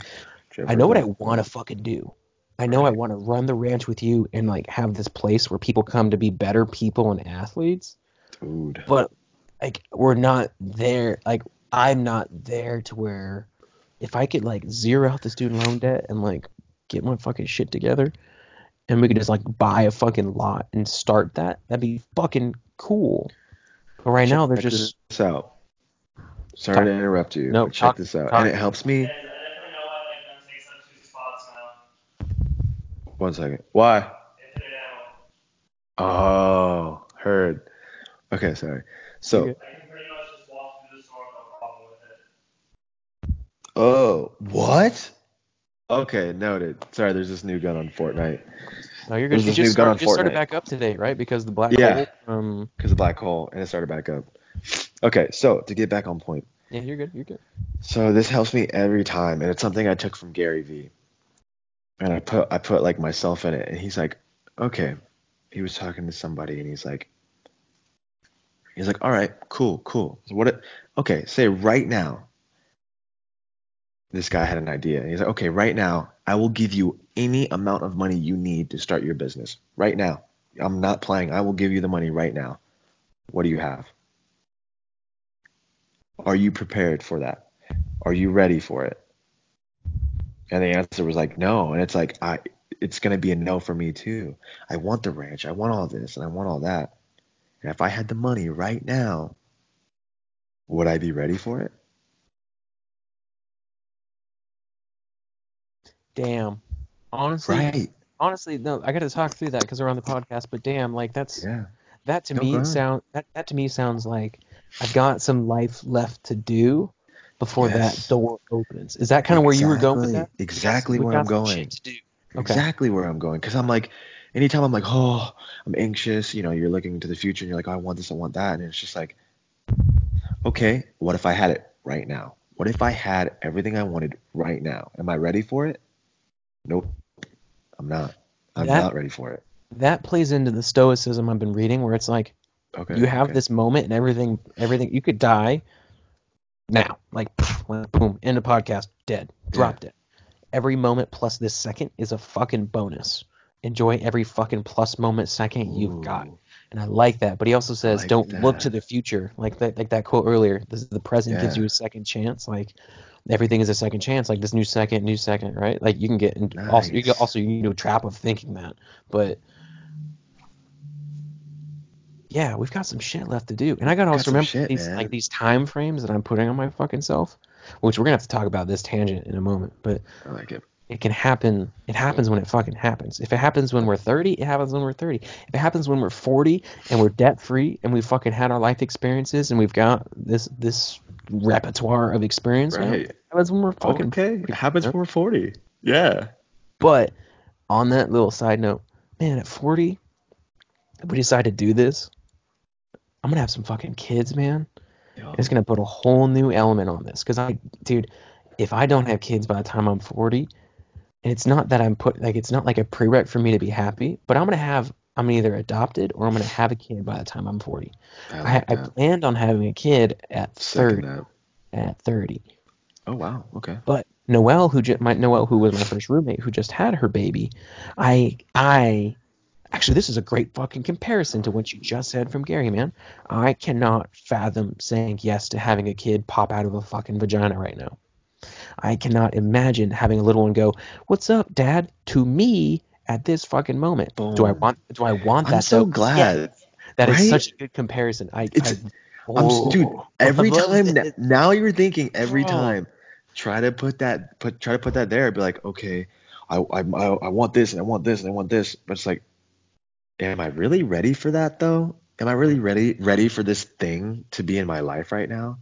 I know what I want to fucking do. I know I want to run the ranch with you and like have this place where people come to be better people and athletes. Dude. But like we're not there. Like I'm not there to where if I could like zero out the student loan debt and like get my fucking shit together and we could just like buy a fucking lot and start that, that'd be fucking cool. But right now they're Check just this out. Sorry Talk- to interrupt you. No, check talk- this out. talk. And it helps me. Guys, I definitely know why they've done takes up two spots now. One second. Why? Oh, heard. Okay, sorry. So, Okay. I can pretty much just walk through the store no problem with it. Oh, what? Okay, noted. Sorry, there's this new gun on Fortnite. No, you're There's good. You this new just, gun start, on just started back up today, right? Because the black Yeah. hole. Um, because of black hole, and it started back up. Okay, so to get back on point, yeah, you're good. You're good. so this helps me every time, and it's something I took from Gary Vee, and I put I put like myself in it, and he's like, okay, he was talking to somebody, and he's like, he's like, all right, cool, cool. So what? It, okay, say right now. This guy had an idea, and he's like, okay, right now, I will give you any amount of money you need to start your business. Right now, I'm not playing. I will give you the money right now. What do you have? Are you prepared for that? Are you ready for it? And the answer was like, no. And it's like, I, it's going to be a no for me too. I want the ranch. I want all this and I want all that. And if I had the money right now, would I be ready for it? Damn. Honestly, Right. honestly, no. I got to talk through that because we're on the podcast. But damn, like that's Yeah. that to No, me sound that that to me sounds like I've got some life left to do before Yes. that door opens. Is that kind of where you were going with that? Exactly. Exactly where I'm going. shit to do. Okay. Exactly where I'm going. Because I'm like, anytime I'm like, oh, I'm anxious, you know, you're looking into the future and you're like, oh, I want this, I want that. And it's just like, okay, what if I had it right now? What if I had everything I wanted right now? Am I ready for it? Nope. I'm not. I'm That- not ready for it. That plays into the stoicism I've been reading, where it's like Okay. you have okay. this moment and everything everything you could die now like, boom end of podcast dead drop it. every moment plus this second is a fucking bonus enjoy every fucking plus moment second you've got and i like that but he also says like don't look to the future like that like that quote earlier this is the present gives you a second chance like everything is a second chance like this new second new second right like you can get in, also you Nice. also you into a trap of thinking that but yeah, we've got some shit left to do, and I gotta Got also remember shit, these man. like these time frames that I'm putting on my fucking self, which we're gonna have to talk about this tangent in a moment. But I like it. It can happen. It happens when it fucking happens. If it happens when we're 30, it happens when we're 30. If it happens when we're 40 and we're debt free and we fucking had our life experiences and we've got this this repertoire of experience, Right. it happens when we're fucking. Okay. It happens when we're 40. Yeah. But on that little side note, man, at 40, if we decide to do this, I'm gonna have some fucking kids, man. Yo, It's gonna put a whole new element on this. Cause I, dude, if I don't have kids by the time I'm 40, and it's not that I'm put like it's not like a prereq for me to be happy, but I'm gonna have I'm either adopted or I'm gonna have a kid by the time I'm 40. I I, like I that. planned on having a kid at Second 30. At 30. Oh, wow. Okay. But Noelle, who just my Noelle, who was my first roommate, who just had her baby, I I actually this is a great fucking comparison to what you just said from Gary, man. I cannot fathom saying yes to having a kid pop out of a fucking vagina right now. I cannot imagine having a little one go, "What's up, Dad?" to me at this fucking moment. Do I want? Do I want that? I'm so though? glad. Yeah, that is right? such a good comparison. I, It's- I I'm, s- dude, oh, every time it. now you're thinking every Bro. time, try to put that put try to put that there. Be like, okay, I, I I I want this and I want this and I want this, but it's like, am I really ready for that though? Am I really ready ready for this thing to be in my life right now?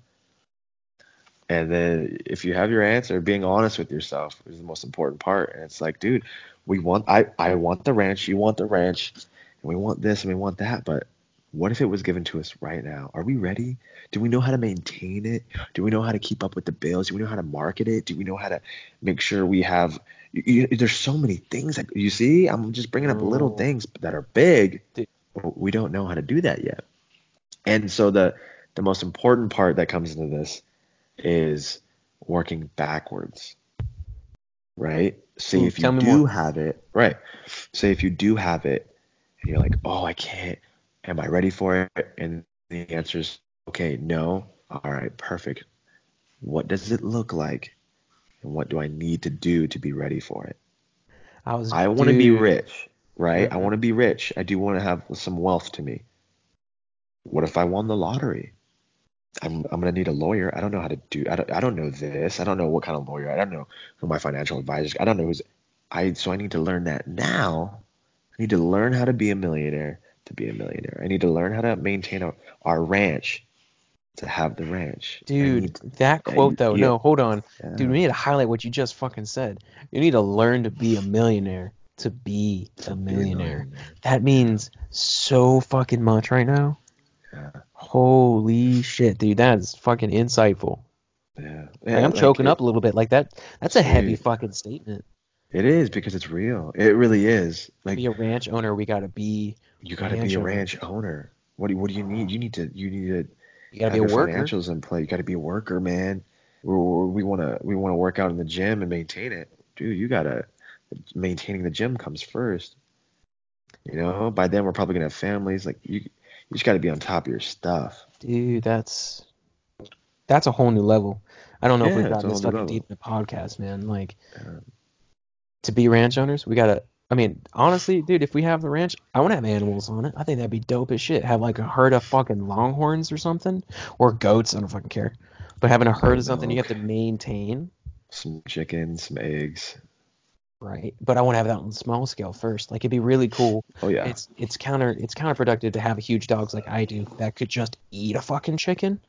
And then if you have your answer, being honest with yourself is the most important part. And it's like, dude, we want I I want the ranch, you want the ranch, and we want this and we want that, but what if it was given to us right now? Are we ready? Do we know how to maintain it? Do we know how to keep up with the bills? Do we know how to market it? Do we know how to make sure we have? You, you, there's so many things that you see. I'm just bringing up little Oh. things that are big, but we don't know how to do that yet. And so the the most important part that comes into this is working backwards, right? Say if you tell do more. have it, right? Say if you do have it, and you're like, oh, I can't. Am I ready for it? And the answer is, okay, no. All right, perfect. What does it look like? And what do I need to do to be ready for it? I was. I want to be rich, right? I Mhm. want to be rich. I do want to have some wealth to me. What if I won the lottery? I'm I'm gonna need a lawyer. I don't know how to do. I don't I don't know this. I don't know what kind of lawyer. I don't know who my financial advisors. I don't know who's. I so I need to learn that now. I need to learn how to be a millionaire to be a millionaire. I need to learn how to maintain our, our ranch to have the ranch. Dude, that quote though. yeah. No, hold on, yeah. dude. We need to highlight what you just fucking said. You need to learn to be a millionaire. to be a Be a millionaire. millionaire. That means so fucking much right now. Yeah. Holy shit, dude, that is fucking insightful. Yeah. Like, I'm like, choking it- up a little bit. Like that that's a heavy fucking statement. It is because it's real. It really is. To Like be a ranch owner, we gotta be you got to ranch be a ranch owner. What do you, what do you need? You need to you need to you gotta have be a worker. financials in play. You got to be a worker, man. We're, we want to we want to work out in the gym and maintain it, dude. You gotta maintaining the gym comes first. You know, by then we're probably gonna have families. Like you, you just got to be on top of your stuff. Dude, that's that's a whole new level. I don't know if we've gotten this whole new fucking level. deep in the podcast, man. Like Yeah. to be ranch owners, we gotta. I mean, honestly, dude, if we have the ranch, I want to have animals on it. I think that'd be dope as shit. Have like a herd of fucking longhorns or something, or goats. I don't fucking care. But having a herd of something you have to maintain, Some chickens, some eggs. Right? But I want to have that on a small scale first. Like it'd be really cool. Oh yeah, It's it's counter it's counterproductive to have a huge dogs like I do that could just eat a fucking chicken.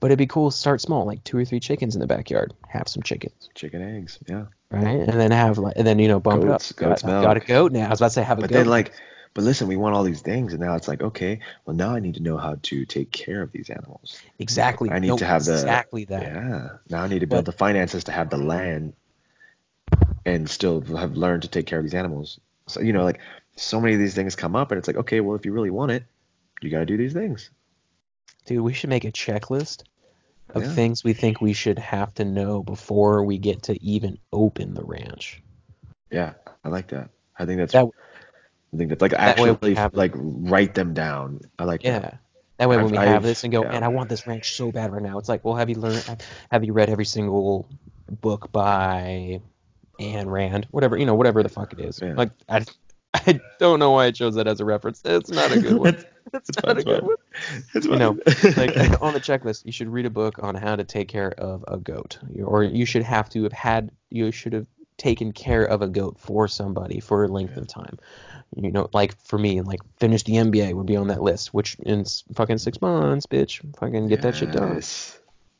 But it'd be cool to start small, like two or three chickens in the backyard. Have some chickens. chicken eggs. Yeah. right? And then have like, and then you know bump Goats- it up. goat's got, got a goat now. I was about to say have a But goat. then like, but listen, we want all these things, and now it's like, okay, well now I need to know how to take care of these animals. exactly. I need No, to have the- exactly that. Yeah. Now I need to build the finances to have the land, and still have learned to take care of these animals. So you know, like so many of these things come up, and it's like, okay, well if you really want it, you got to do these things. Dude, we should make a checklist of Yeah. things we think we should have to know before we get to even open the ranch. Yeah, I like that. I think that's. That- I think that's like that actually have- like write them down. I like Yeah. that. That way, when I've- we have I've- this and go, yeah. man, I want this ranch so bad right now. It's like, well, have you learned? Have you read every single book by Ayn Rand? Whatever you know, whatever the fuck it is. Yeah. Like, I, I don't know why I chose that as a reference. It's not a good one. It's not fine, a good fine. one. It's You know, like on the checklist, you should read a book on how to take care of a goat, or you should have to have had, you should have taken care of a goat for somebody for a length of time. You know, like for me, like finish the MBA would be on that list, which in fucking six months, bitch, fucking get that shit done.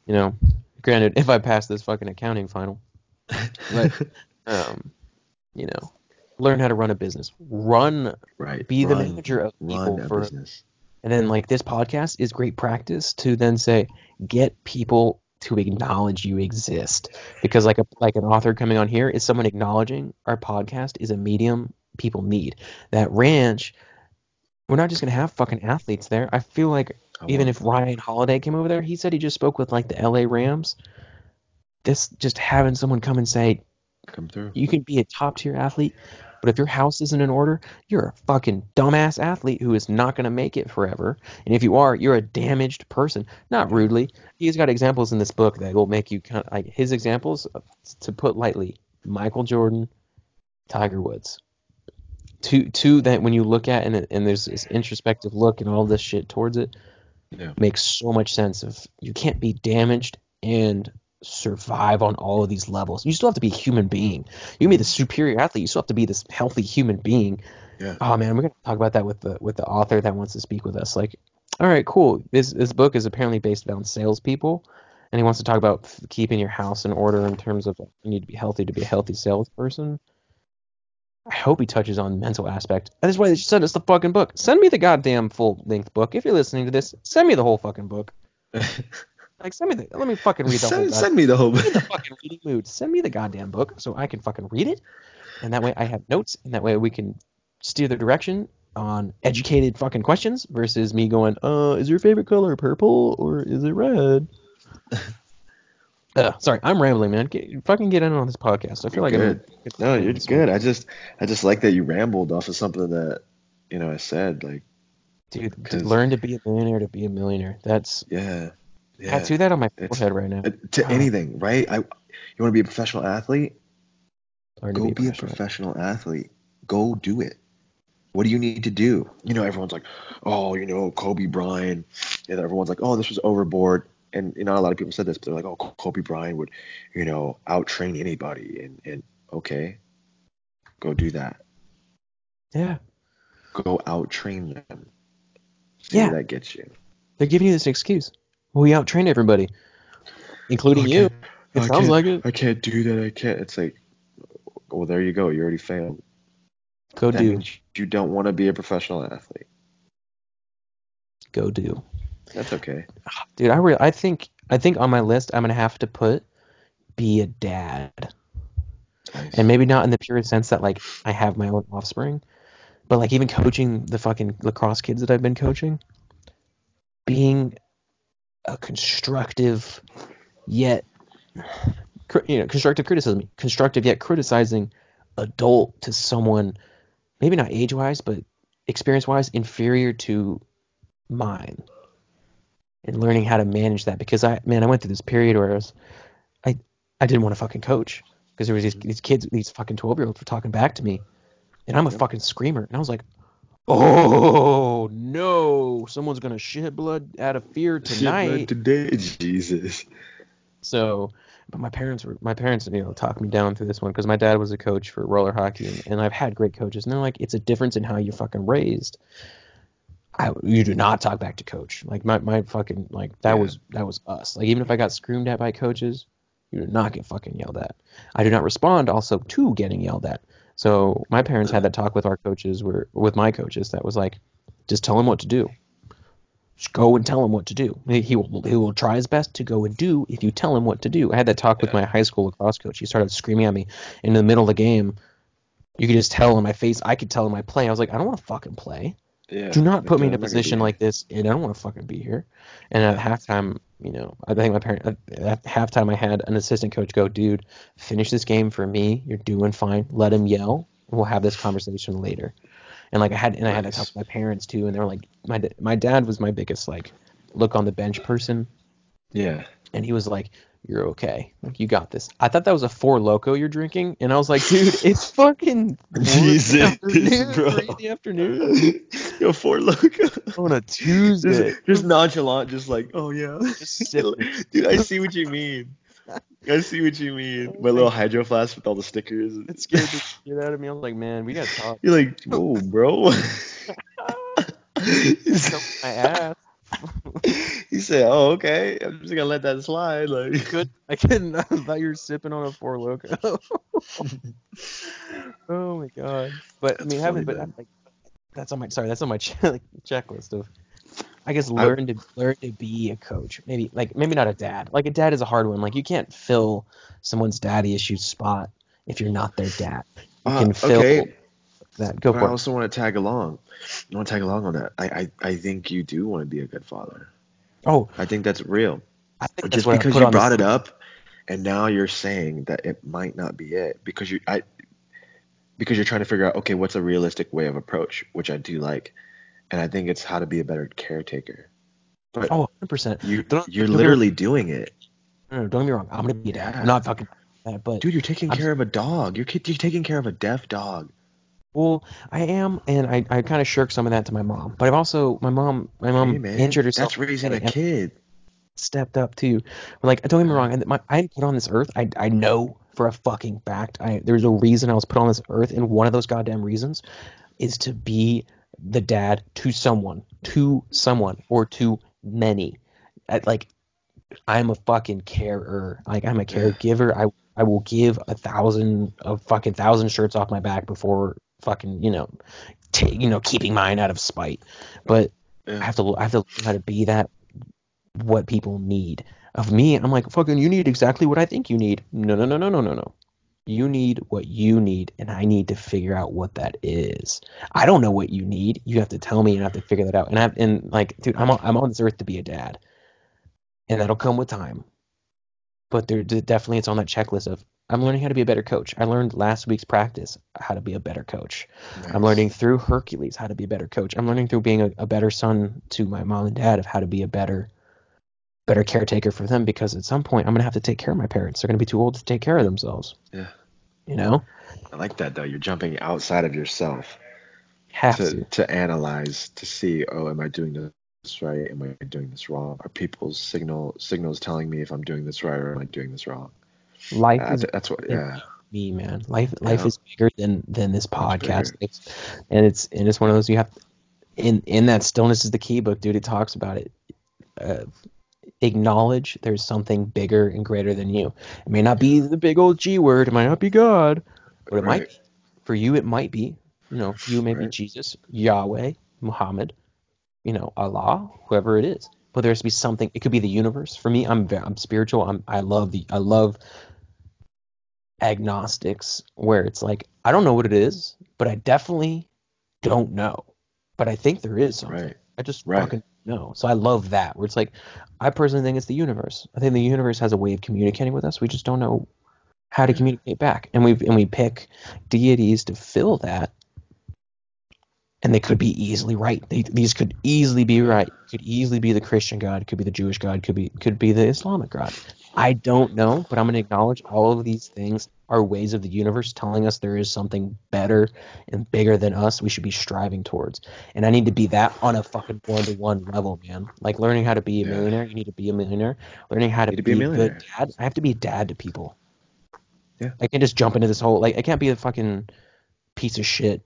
You know, granted, if I pass this fucking accounting final, Um, you know, learn how to run a business, run, Right. be the manager of people Run a for business. and then like this podcast is great practice to then say get people to acknowledge you exist because like a like an author coming on here is someone acknowledging our podcast is a medium people need. That ranch we're not just going to have fucking athletes there. I feel like even if Ryan Holiday came over there, he said he just spoke with like the LA Rams. This just having someone come and say come through. you can be a top tier athlete, but if your house isn't in order, you're a fucking dumbass athlete who is not going to make it forever. And if you are, you're a damaged person. Not rudely. He's got examples in this book that will make you kind of like his examples, to put lightly, Michael Jordan, Tiger Woods. Two, two that when you look at and, it- and there's this introspective look and all this shit towards it, Yeah. makes so much sense of you can't be damaged and survive on all of these levels. You still have to be a human being. You can be the superior athlete. You still have to be this healthy human being. Yeah. Oh man, we're gonna talk about that with the with the author that wants to speak with us. Like, all right, cool. This this book is apparently based on salespeople, and he wants to talk about f- keeping your house in order in terms of you need to be healthy to be a healthy salesperson. I hope he touches on the mental aspect. That's why they should send us the fucking book. Send me the goddamn full length book. If you're listening to this, send me the whole fucking book. Like, send me the. Let me fucking read the whole. send, goddamn- send me the whole. The fucking reading mood. Send me the goddamn book so I can fucking read it, and that way I have notes, and that way we can steer the direction on educated fucking questions versus me going, uh, is your favorite color purple or is it red? uh, sorry, I'm rambling, man. Get, fucking get in on this podcast. I feel like good. I'm. No, you're good. I just, I just like that you rambled off of something that, you know, I said. Like, dude. To learn to be a millionaire to be a millionaire. That's yeah, yeah. tattoo that on my forehead right now. Uh, To Ah. anything, right? I, you want to be a professional athlete? Learn Go be a professional. professional athlete. Go do it. What do you need to do? You know, everyone's like, oh, you know, Kobe Bryant, and everyone's like, oh, this was overboard. And you know, a lot of people said this, but they're like, oh, Kobe Bryant would, you know, out train anybody. And and okay, go do that. Yeah, Go out train them. See Yeah. where that gets you. they're giving you this excuse. We out trained everybody, including you. It I sounds can't- like it. I can't do that. I can't. It's like, well, there you go. You already failed. Go that do. you don't want to be a professional athlete. Go do. That's okay. Dude, I re- I think I think on my list I'm gonna have to put be a dad. Nice. And maybe not in the purest sense that like I have my own offspring, but like even coaching the fucking lacrosse kids that I've been coaching, being a constructive yet you know constructive criticism, constructive yet criticizing adult to someone, maybe not age wise, but experience wise inferior to mine, and learning how to manage that. Because I man I went through this period where I was I I didn't want to fucking coach. Because there was these, these kids these fucking 12 year olds were talking back to me. And I'm a fucking screamer. And I was like oh no. Someone's gonna shit blood out of fear tonight. today, Jesus. so but my parents were my parents you know talked me down through this one because my dad was a coach for roller hockey and, and I've had great coaches and they're like it's a difference in how you're fucking raised. I, you do not talk back to coach. Like my, my fucking like that Yeah. was that was us. Like even if I got screamed at by coaches you do not get fucking yelled at. I do not respond also to getting yelled at so my parents had that talk with our coaches where with my coaches that was like just tell him what to do just go and tell him what to do. He will, he will try his best to go and do if you tell him what to do. I had that talk with my high school lacrosse coach. He started screaming at me in the middle of the game. You could just tell in my face. I could tell in my play. I was like, I don't want to fucking play. Yeah. Do not put me in a I'm not gonna position like this, and I don't want to fucking be here. And at halftime, you know, I think my parent at- uh, at halftime I had an assistant coach go, dude, finish this game for me. You're doing fine. Let him yell. We'll have this conversation later. And like I had, and I had to talk to my parents too, and they were like, my my dad was my biggest like look on the bench person, Yeah. and he was like, "You're okay. Like you got this." I thought that was a Four Loko you're drinking, and I was like, "Dude, it's fucking Jesus, afternoon, bro. three in the afternoon Yo, Four Loko. on a Tuesday." Just, just nonchalant, just like, oh yeah. Just. Dude, I see what you mean. I see what you mean. My little hydro flask with all the stickers. It scared the shit out of me. I was like, "Man, we gotta talk." You're like, whoa, bro. My ass. He said, "Oh, okay. I'm just gonna let that slide." Like, Good. I couldn't. I thought you were sipping on a Four Loko. oh my god. But I mean, having but like that's on my sorry. That's on my like, checklist of. I guess I- learn to learn to be a coach. Maybe like maybe not a dad. Like a dad is a hard one. Like you can't fill someone's daddy issues spot if you're not their dad. You Uh, can fill okay. That. Go but I for it. also want to tag along. I want to tag along on that. I, I, I think you do want to be a good father. Oh, I think that's real. I think Just because you brought it up, and now you're saying that it might not be it because you I because you're trying to figure out okay what's a realistic way of approach, which I do like, and I think it's how to be a better caretaker. But Oh, 100 percent. you don't- you're don't me- literally doing it, No, don't get me wrong. I'm gonna be a dad. Yeah. I'm not fucking that, but dude. You're taking I'm- care of a dog. You're, you're taking care of a deaf dog. Well, I am, and I, I kind of shirk some of that to my mom. But I've also my mom my mom hey man, injured herself. that's raising a kid. Stepped up too. Like, don't get me wrong. And my, I put on this earth. I I know for a fucking fact. I there's a reason I was put on this earth, and one of those goddamn reasons is to be the dad to someone, to someone, or to many. I, like, I'm a fucking carer. Like I'm a caregiver. I I will give a thousand a fucking thousand shirts off my back before fucking you know, ta you know, keeping mine out of spite. But Yeah. I have to I have to learn how to be that what people need of me. I'm like fucking you need exactly what I think you need. No no no no no no no. You need what you need, and I need to figure out what that is. I don't know what you need. You have to tell me, and I have to figure that out. And I have, and like, dude, I'm on, I'm on this earth to be a dad, and that'll come with time. But there- definitely it's on that checklist of I'm learning how to be a better coach. I learned last week's practice how to be a better coach. I'm learning through Hercules how to be a better coach. I'm learning through being a, a better son to my mom and dad of how to be a better better caretaker for them because at some point I'm gonna have to take care of my parents. They're gonna be too old to take care of themselves. Yeah. You know? I like that though. You're jumping outside of yourself Have to, to. to analyze to see, oh, am I doing this right? Am I doing this wrong? Are people's signal signals telling me if I'm doing this right or am I doing this wrong? Life Uh, is that's what. Yeah. me, man. Life life Yeah. is bigger than than this podcast. It's, and it's and it's one of those you have in in that stillness is the key book, dude. It talks about it. Uh, acknowledge there's something bigger and greater than you. It may not be the big old G word. It might not be God, but it might. Be. For you, it might be. You know, you may be Jesus, Yahweh, Muhammad, you know, Allah, whoever it is. But there has to be something. It could be the universe. For me, I'm I'm spiritual. I'm I love the I love agnostics where it's like I don't know what it is, but I definitely don't know. But I think there is something. Right. I just Right. fucking know. So I love that. Where it's like I personally think it's the universe. I think the universe has a way of communicating with us. We just don't know how to communicate back. And we and we pick deities to fill that. And they could be easily right. They, these could easily be right. Could easily be the Christian God. Could be the Jewish God. Could be could be the Islamic God. I don't know, but I'm going to acknowledge all of these things are ways of the universe telling us there is something better and bigger than us we should be striving towards. And I need to be that on a fucking one to one level, man. Like learning how to be a millionaire, you need to be a millionaire. Learning how to, Need to be, be a good dad, I have to be a dad to people. Yeah. I can't just jump into this whole like I can't be a fucking piece of shit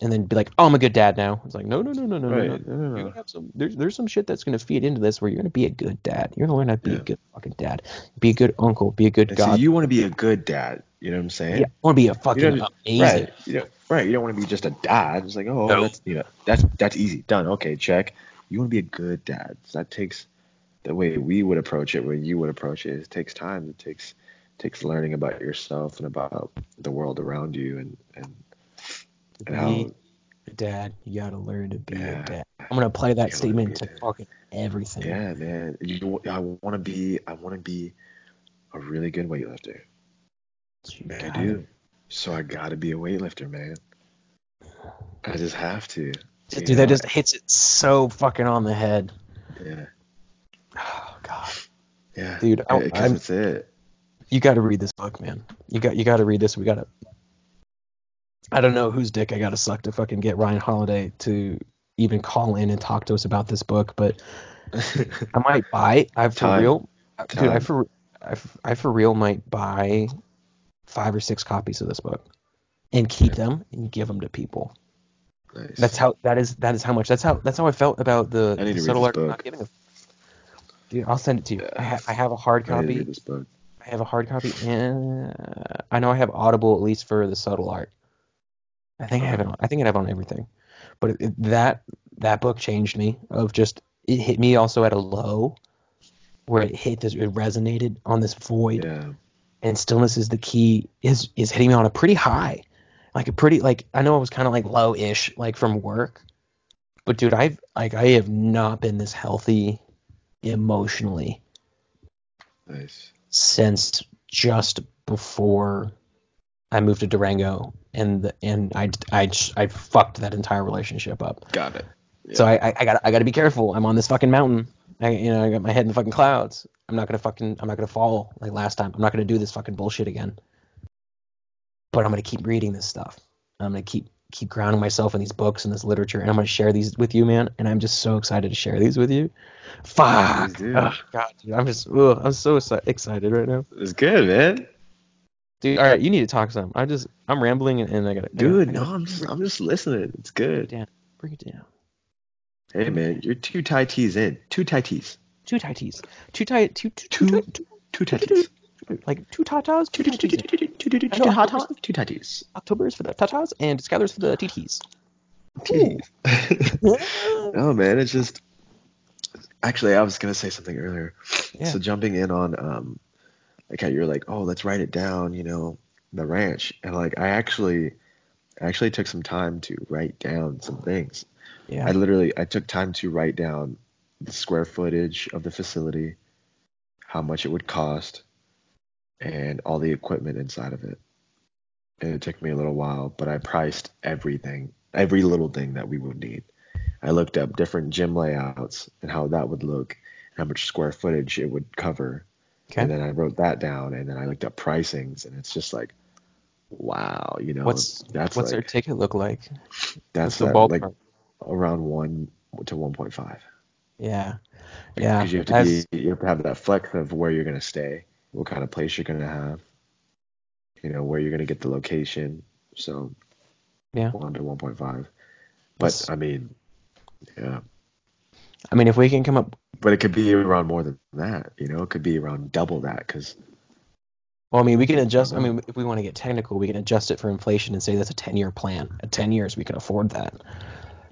and then be like, oh, I'm a good dad now. It's like, no, no, no, no, no, no, Right. no. No, no, You're gonna have some. There's there's some shit that's gonna feed into this where you're gonna be a good dad. You're gonna learn how to be a good fucking dad, be a good uncle, be a good And god. see, you want to be a good dad. You know what I'm saying? yeah, I want to be a fucking You don't, amazing. Right. You don't, right. You don't want to be just a dad. It's like, oh, No. that's you know, that's that's easy. Done. Okay, check. You want to be a good dad. So that takes the way we would approach it, where you would approach it. It takes time. It takes takes learning about yourself and about the world around you, and and To be a dad, you gotta learn to be Yeah. a dad. I'm gonna play that gotta learn to statement to fucking everything. yeah, man. You, I want to be. I want to be a really good weightlifter. You I do. So I gotta be a weightlifter, man. I just have to. Dude, know? that just hits it so fucking on the head. Yeah. Oh god, Yeah. Dude, I- Because I'm- that's it. you got to read this book, man. You got you got to read this. We got to. I don't know whose dick I got to suck to fucking get Ryan Holiday to even call in and talk to us about this book, but I might buy. I for Time. real, dude. I Time. for I, I for real might buy five or six copies of this book and keep them and give them to people. nice. That's how that is that is how much that's how that's how I felt about the, I the subtle art not giving a. Dude, I'll send it to you. I, ha- I have a hard I copy. book. I have a hard copy, and I know I have Audible at least for the subtle art. I think I have it. On, I think I have it on everything, but it, it- that that book changed me. Of just it hit me also at a low, where it hit this. It resonated on this void, Yeah. and stillness is the key. Is is hitting me on a pretty high, like a pretty like I know I was kind of like low-ish like from work, but dude, I've like I have not been this healthy emotionally Nice. since just before I moved to Durango, and and I I I fucked that entire relationship up. Got it. So I I, got I got to be careful. I'm on this fucking mountain. I you know I got my head in the fucking clouds. I'm not gonna fucking I'm not gonna fall like last time. I'm not gonna do this fucking bullshit again. But I'm gonna keep reading this stuff. I'm gonna keep keep grounding myself in these books and this literature, and I'm gonna share these with you, man. And I'm just so excited to share these with you. Fuck. Ugh, God, dude, I'm just ugh, I'm so excited right now. It's good, man. Dude, all right, you need to talk some. I just I'm rambling and, and I gotta I Dude, gotta, no, I'm just I'm just listening. It's good. down. bring it down. Hey man, you're two tie tees in. Two tie tees. Two tie tees. Two tie two two Two two, two, tie tees. like two tatas, two tees. two I know, hot hot two. October is for the tatas and Skylar's for the TTs. No man, it's just actually I was gonna say something earlier. Yeah. So jumping in on um like how you're like, oh let's write it down, you know, the ranch. And like I actually I actually took some time to write down some things. Yeah. I literally I took time to write down the square footage of the facility, how much it would cost, and all the equipment inside of it. And it took me a little while, but I priced everything, every little thing that we would need. I looked up different gym layouts and how that would look, how much square footage it would cover. Okay. And then I wrote that down and then I looked up pricings and it's just like wow, you know, What's that's what's their ticket look like? that's the that, like around 1 to 1.5. Yeah. Yeah. because you have to As- be you have to have that flex of where you're gonna stay, what kind of place you're gonna have, you know, where you're gonna get the location. So Yeah. one to one point five. But I mean, yeah. I mean, if we can come up, But it could be around more than that, you know. It could be around double that because Well, I mean, we can adjust. I mean, if we want to get technical, we can adjust it for inflation and say that's a 10 year plan. At 10 years, we can afford that.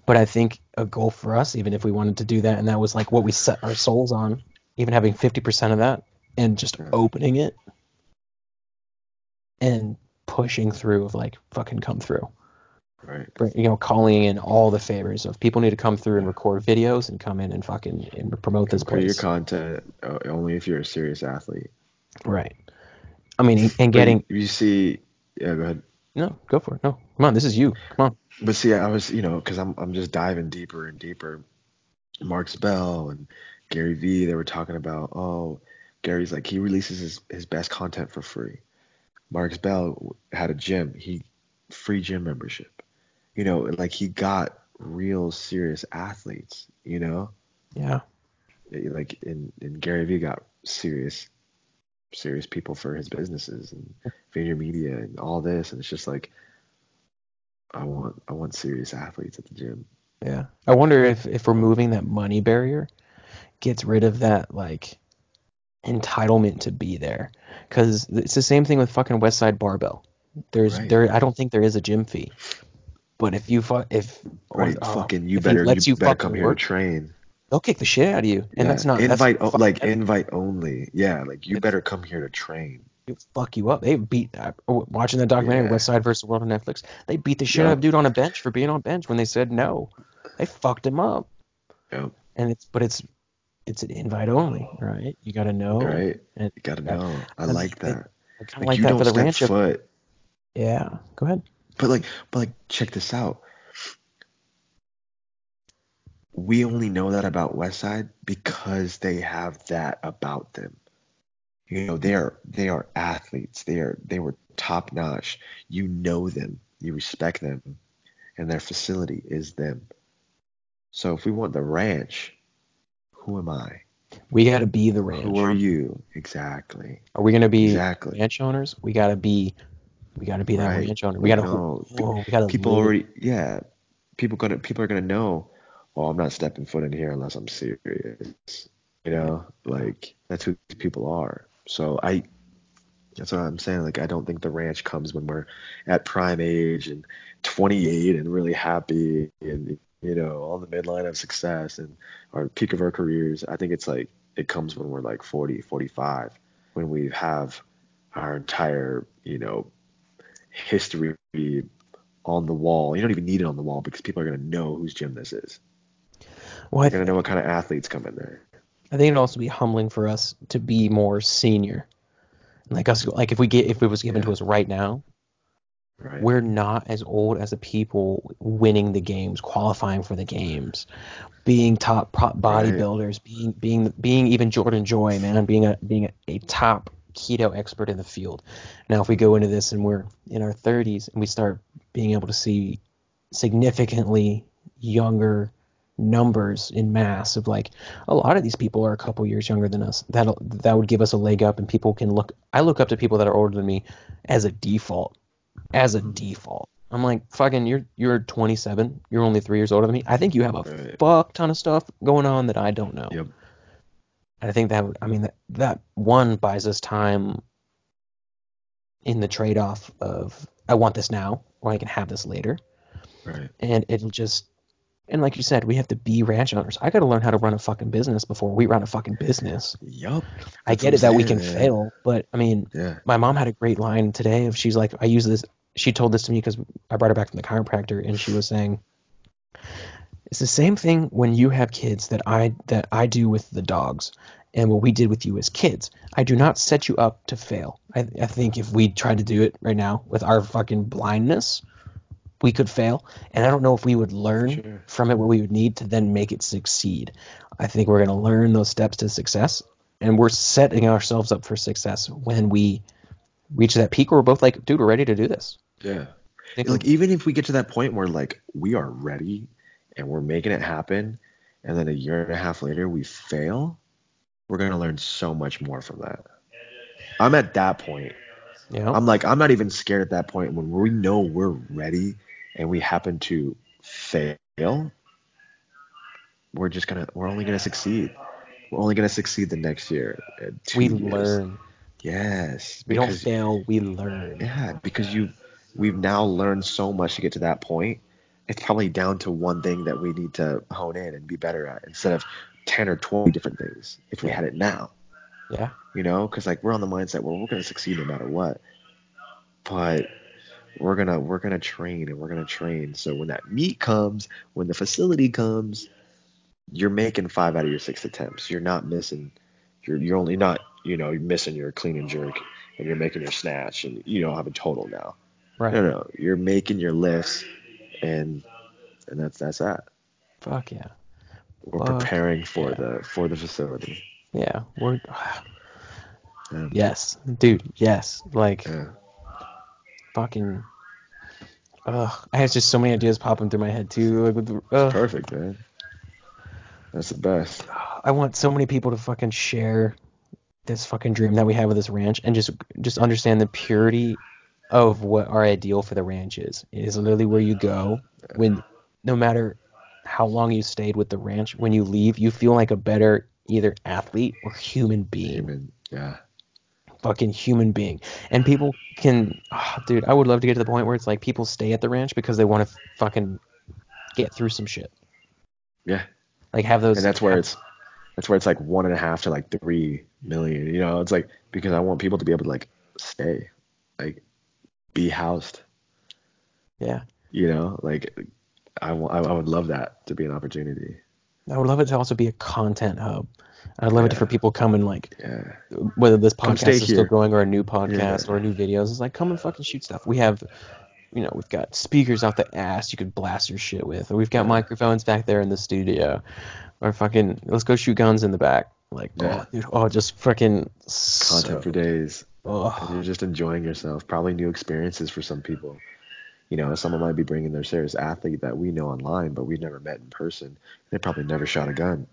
But I think a goal for us, even if we wanted to do that, and that was like what we set our souls on, even having 50% of that and just opening it and pushing through of like fucking come through. Right. You know, calling in all the favors of people need to come through and record videos and come in and fucking and promote this Create your content uh, only if you're a serious athlete. Right. I mean, and getting you, you see, yeah, go ahead. no, go for it. No, come on, this is you. Come on. But see, I was, you know, because I'm I'm just diving deeper and deeper. Mark Bell and Gary Vee, they were talking about, oh, Gary's like he releases his, his best content for free. Mark Bell had a gym, he free gym membership. You know, like he got real serious athletes, you know? Yeah. Eh, like in, in Gary Vee got serious serious people for his businesses and Media and all this and it's just like I want I want serious athletes at the gym. Yeah. I wonder if if removing that money barrier gets rid of that like entitlement to be there cuz it's the same thing with fucking Westside Barbell. There's Right. there I don't think there is a gym fee. But if you fu- if Right, oh, fucking you if better you, you better come here work, to train. they'll kick the shit out of you. And Yeah, that's not that's invite o- like invite only. Yeah, like you better come here to train. They fuck you up. They beat uh, watching that documentary Yeah. Westside versus World on Netflix. They beat the shit Yep. out of dude on a bench for being on bench when they said no. They fucked him up. Yep. And it's but it's it's an invite only, right? You got to know. Right. And You gotta know. I like that. I kind of Like, like you that for the ranch. foot. Yeah. Go ahead. But like but like check this out. We only know that about Westside because they have that about them. You know, they are they are athletes. They are they were top notch. You know them. You respect them. And their facility is them. So if we want the ranch, who am I? We got to be the ranch. Who are you? Exactly. Are we going to be Exactly. ranch owners? We got to be we got to be that Right. ranch owner. We got to No, oh, we got to People already yeah. People gonna people are gonna know, well, I'm not stepping foot in here unless I'm serious. You know? Like that's who these people are. So I that's what I'm saying. Like I don't think the ranch comes when we're at prime age and 28 and really happy and you know all the midline of success and our peak of our careers. I think it's like it comes when we're like 40, 45, when we have our entire you know history on the wall. You don't even need it on the wall because people are gonna know whose gym this is. well, They're gonna know what kind of athletes come in there. I think it'd also be humbling for us to be more senior. Like us like if we get if it was given to us right now, Right. we're not as old as the people winning the games, qualifying for the games, being top bodybuilders, being being being even Jordan Joy, man, being a being a, a top keto expert in the field. Now, if we go into this and we're in our 30s and we start being able to see significantly younger numbers in mass of like a lot of these people are a couple years younger than us that that would give us a leg up and people can look i look up to people that are older than me as a default as a mm-hmm. default. I'm like, fucking, you're you're 27. You're only three years older than me. I think you have a Right. fuck ton of stuff going on that I don't know. Yep. And I think that I mean, that, that one buys us time in the trade off of I want this now or I can have this later. Right. And it'll just, and like you said, we have to be ranch owners. I got to learn how to run a fucking business before we run a fucking business. Yup. I get it that we can man. fail, but I mean, Yeah. my mom had a great line today of she's like i use this she told this to me because i brought her back from the chiropractor and she was saying it's the same thing when you have kids that i that i do with the dogs and what we did with you as kids i do not set you up to fail i, I think if we tried to do it right now with our fucking blindness we could fail and i don't know if we would learn Sure. from it what we would need to then make it succeed i think we're going to learn those steps to success and we're setting ourselves up for success when we reach that peak where we're both like, dude, we're ready to do this. Yeah. Like even if we get to that point where like we are ready and we're making it happen, and then a year and a half later we fail, we're gonna learn so much more from that. I'm at that point. you know, I'm like I'm not even scared at that point when we know we're ready and we happen to fail. We're just gonna we're only gonna succeed. We're only gonna succeed the next year. uh, we years. learn. Yes. We don't fail, we learn. Yeah, because you we've now learned so much to get to that point. It's probably down to one thing that we need to hone in and be better at instead of 10 or 20 different things if we had it now. Yeah. You know, because like we're on the mindset where we're going to succeed no matter what. But we're going to we're going to train and we're going to train. So when that meet comes, when the facility comes, you're making 5 out of your 6 attempts. You're not missing you're you're only not, you know, you're missing your clean and jerk and you're making your snatch and you don't have a total now. Right. No, no, you're making your lifts, and and that's that's that. Fuck yeah. We're Fuck preparing for yeah. the for the facility. Yeah. We're Yeah. Um, yes. Dude, yes. Like Yeah. fucking Ugh. I have just so many ideas popping through my head too. Like with ugh. Perfect, man. That's the best. I want so many people to fucking share this fucking dream that we have with this ranch and just just understand the purity of what our ideal for the ranch is. It is literally where you go when no matter how long you stayed with the ranch, when you leave, you feel like a better either athlete or human being. Human. Yeah. Fucking human being. And people can ah, dude, I would love to get to the point where it's like people stay at the ranch because they want to fucking get through some shit. Yeah. Like have those And that's where it's that's where it's like one and a half to like three million. You know, it's like because I want people to be able to like stay, like be housed. Yeah. You know, like I I, I would love that to be an opportunity. I would love it to also be a content hub. I'd love it for people come and like Yeah. whether this podcast is still going or a new podcast Yeah. or new videos. It's like come and fucking shoot stuff. We have, you know, we've got speakers out the ass you could blast your shit with, or we've got Yeah. microphones back there in the studio, or fucking let's go shoot guns in the back. Like Yeah. oh, dude, oh, just fucking Content so, for days. Oh, you're just enjoying yourself. Probably new experiences for some people. You know, someone might be bringing their serious athlete that we know online, but we've never met in person. They probably never shot a gun.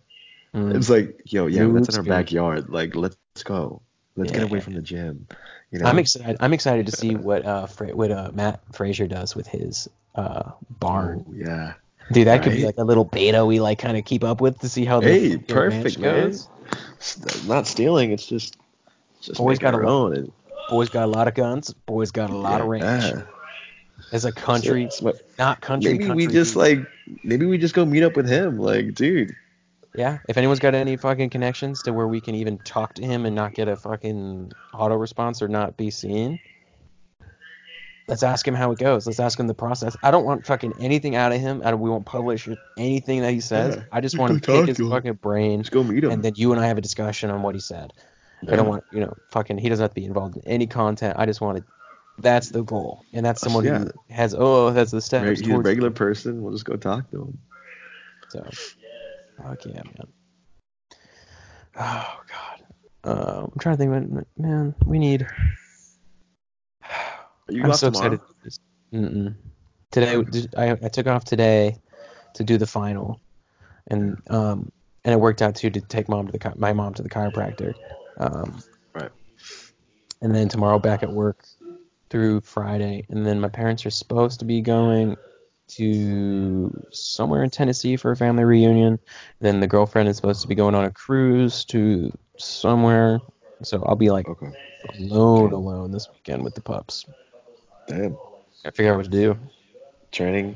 mm, It's like, yo, yeah, New that's in our backyard. Like, let's go. Let's get away Yeah. from the gym. You know, I'm excited. I'm excited to see what uh Fra- what uh Mat Fraser does with his uh barn. Oh, yeah. Dude, that could be like a little beta we like kind of keep up with to see how Hey, perfect, man. goes. Not stealing. It's just, just Always making got a lot- own. And, Boys got a lot of guns. Boys got a lot of ranch. yeah. As a country, So- so not country. maybe country we just dude. like, maybe we just go meet up with him. Like, dude, yeah. If anyone's got any fucking connections to where we can even talk to him and not get a fucking auto response or not be seen, let's ask him how it goes. Let's ask him the process. I don't want fucking anything out of him. I don't, we won't publish anything that he says. Yeah, I just just want to pick his to him. fucking brain, just go meet him. and then you and I have a discussion on what he said. I don't want, you know, fucking. He doesn't have to be involved in any content. I just want to. That's the goal, and that's someone yeah. who has. Oh, that's the steps Reg- he's a regular person. We'll just go talk to him. So, fuck yeah, man. Oh god. Uh, I'm trying to think. About, man, we need. You I'm so tomorrow? excited. Today, I, I took off today to do the final, and um, and it worked out too to take mom to the my mom to the chiropractor. Um, Right. And then tomorrow back at work through Friday, and then my parents are supposed to be going to somewhere in Tennessee for a family reunion. Then the girlfriend is supposed to be going on a cruise to somewhere. So I'll be like Okay. alone, alone this weekend with the pups. Damn. I figure out what to do. Training.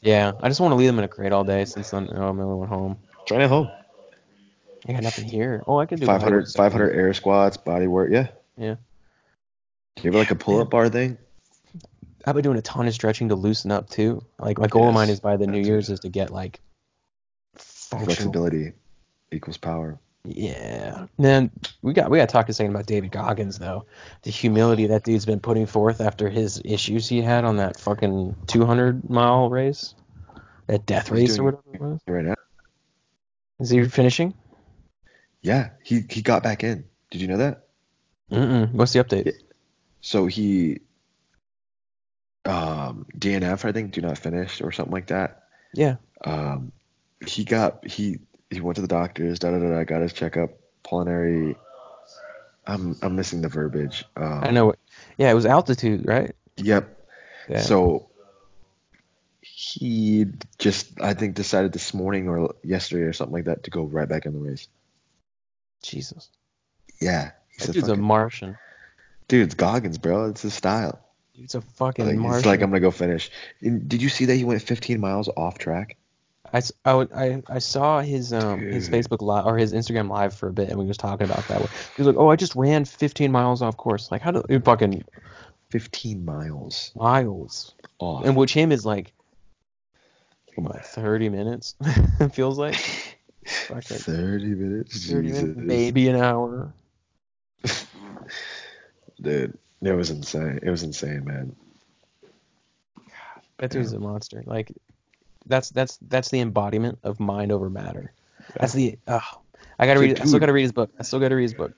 Yeah, I just want to leave them in a crate all day since I'm, oh, I'm the only one home. Train at home. I got nothing here. Oh, I could do 500, 500 air squats, body work. Yeah. Yeah. Do you have like a pull up bar thing? I've been doing a ton of stretching to loosen up too. Like my goal of mine is by the New. Year's is to get like functional. Flexibility equals power. Yeah. Then we got we got to talk a second about David Goggins though. The humility that dude's been putting forth after his issues he had on that fucking 200 mile race, that death He's race or whatever it was. Right now. Is he finishing? Yeah. He he got back in. Did you know that? Mm-mm. What's the update? So he um DNF I think do not finish or something like that. Yeah. Um he got he he went to the doctors, da da da da, got his checkup, pulmonary I'm I'm missing the verbiage. Um, I know. Yeah, it was altitude, right? Yep. Yeah. So he just I think decided this morning or yesterday or something like that to go right back in the race. Jesus. Yeah. He's That a dude's a Martian. dude, it's Goggins, bro. It's his style. Dude's a fucking Like, Martian. he's like, I'm gonna go finish. And did you see that he went 15 miles off track? I, I, I, saw his um his Facebook live or his Instagram live for a bit, and we was talking about that. He was like, "Oh, I just ran 15 miles off course. Like, how do you fucking 15 miles miles?" off. And which him is like, what, 30 minutes? it feels like fucking 30 minutes. 30 minutes, maybe an hour. Dude, it was insane. It was insane, man. That dude's a monster. Like, that's that's that's the embodiment of mind over matter. That's the. Oh, I gotta So, read. I still gotta read his book. I still gotta read his book.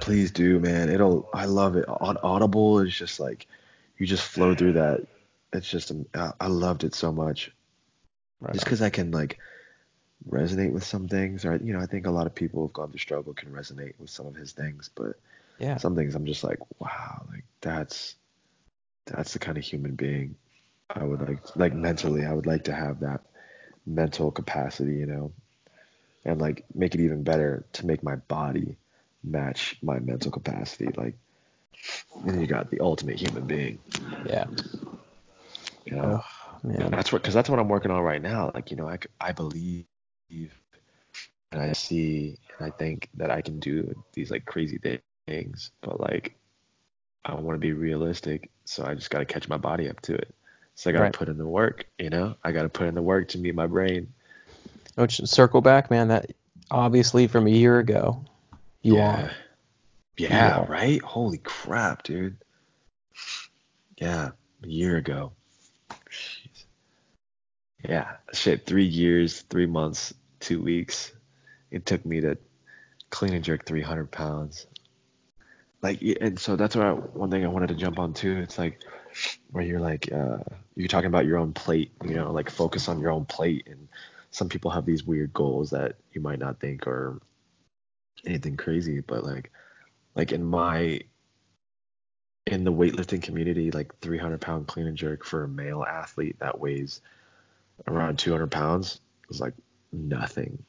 Please do, man. It'll. I love it. On Audible, it's just like you just flow through that. It's just. I I loved it so much. Right Just because I can like resonate with some things, or you know, I think a lot of people who've gone through struggle can resonate with some of his things, but Yeah. some things I'm just like, wow, like that's that's the kind of human being I would like like mentally I would like to have that mental capacity, you know, and like make it even better to make my body match my mental capacity. Like then you got the ultimate human being, Yeah. you know. Oh man. That's what because that's what I'm working on right now. Like, you know, i, I believe and I see and I think that I can do these like crazy things, but like I want to be realistic, so I just got to catch my body up to it. So I got to Right. put in the work, you know? I got to put in the work to meet my brain. Oh, Which circle back, man. That obviously from a year ago, you yeah. are. Yeah, are. right? Holy crap, dude. Yeah, a year ago. Jeez. Yeah, shit, three years, three months, two weeks. It took me to clean and jerk 300 pounds. Like, and so that's what I, one thing I wanted to jump on too. It's like where you're like, uh, you're talking about your own plate, you know, like focus on your own plate. And some people have these weird goals that you might not think are anything crazy, but like, like in my, in the weightlifting community, like 300 pound clean and jerk for a male athlete that weighs around 200 pounds is like nothing.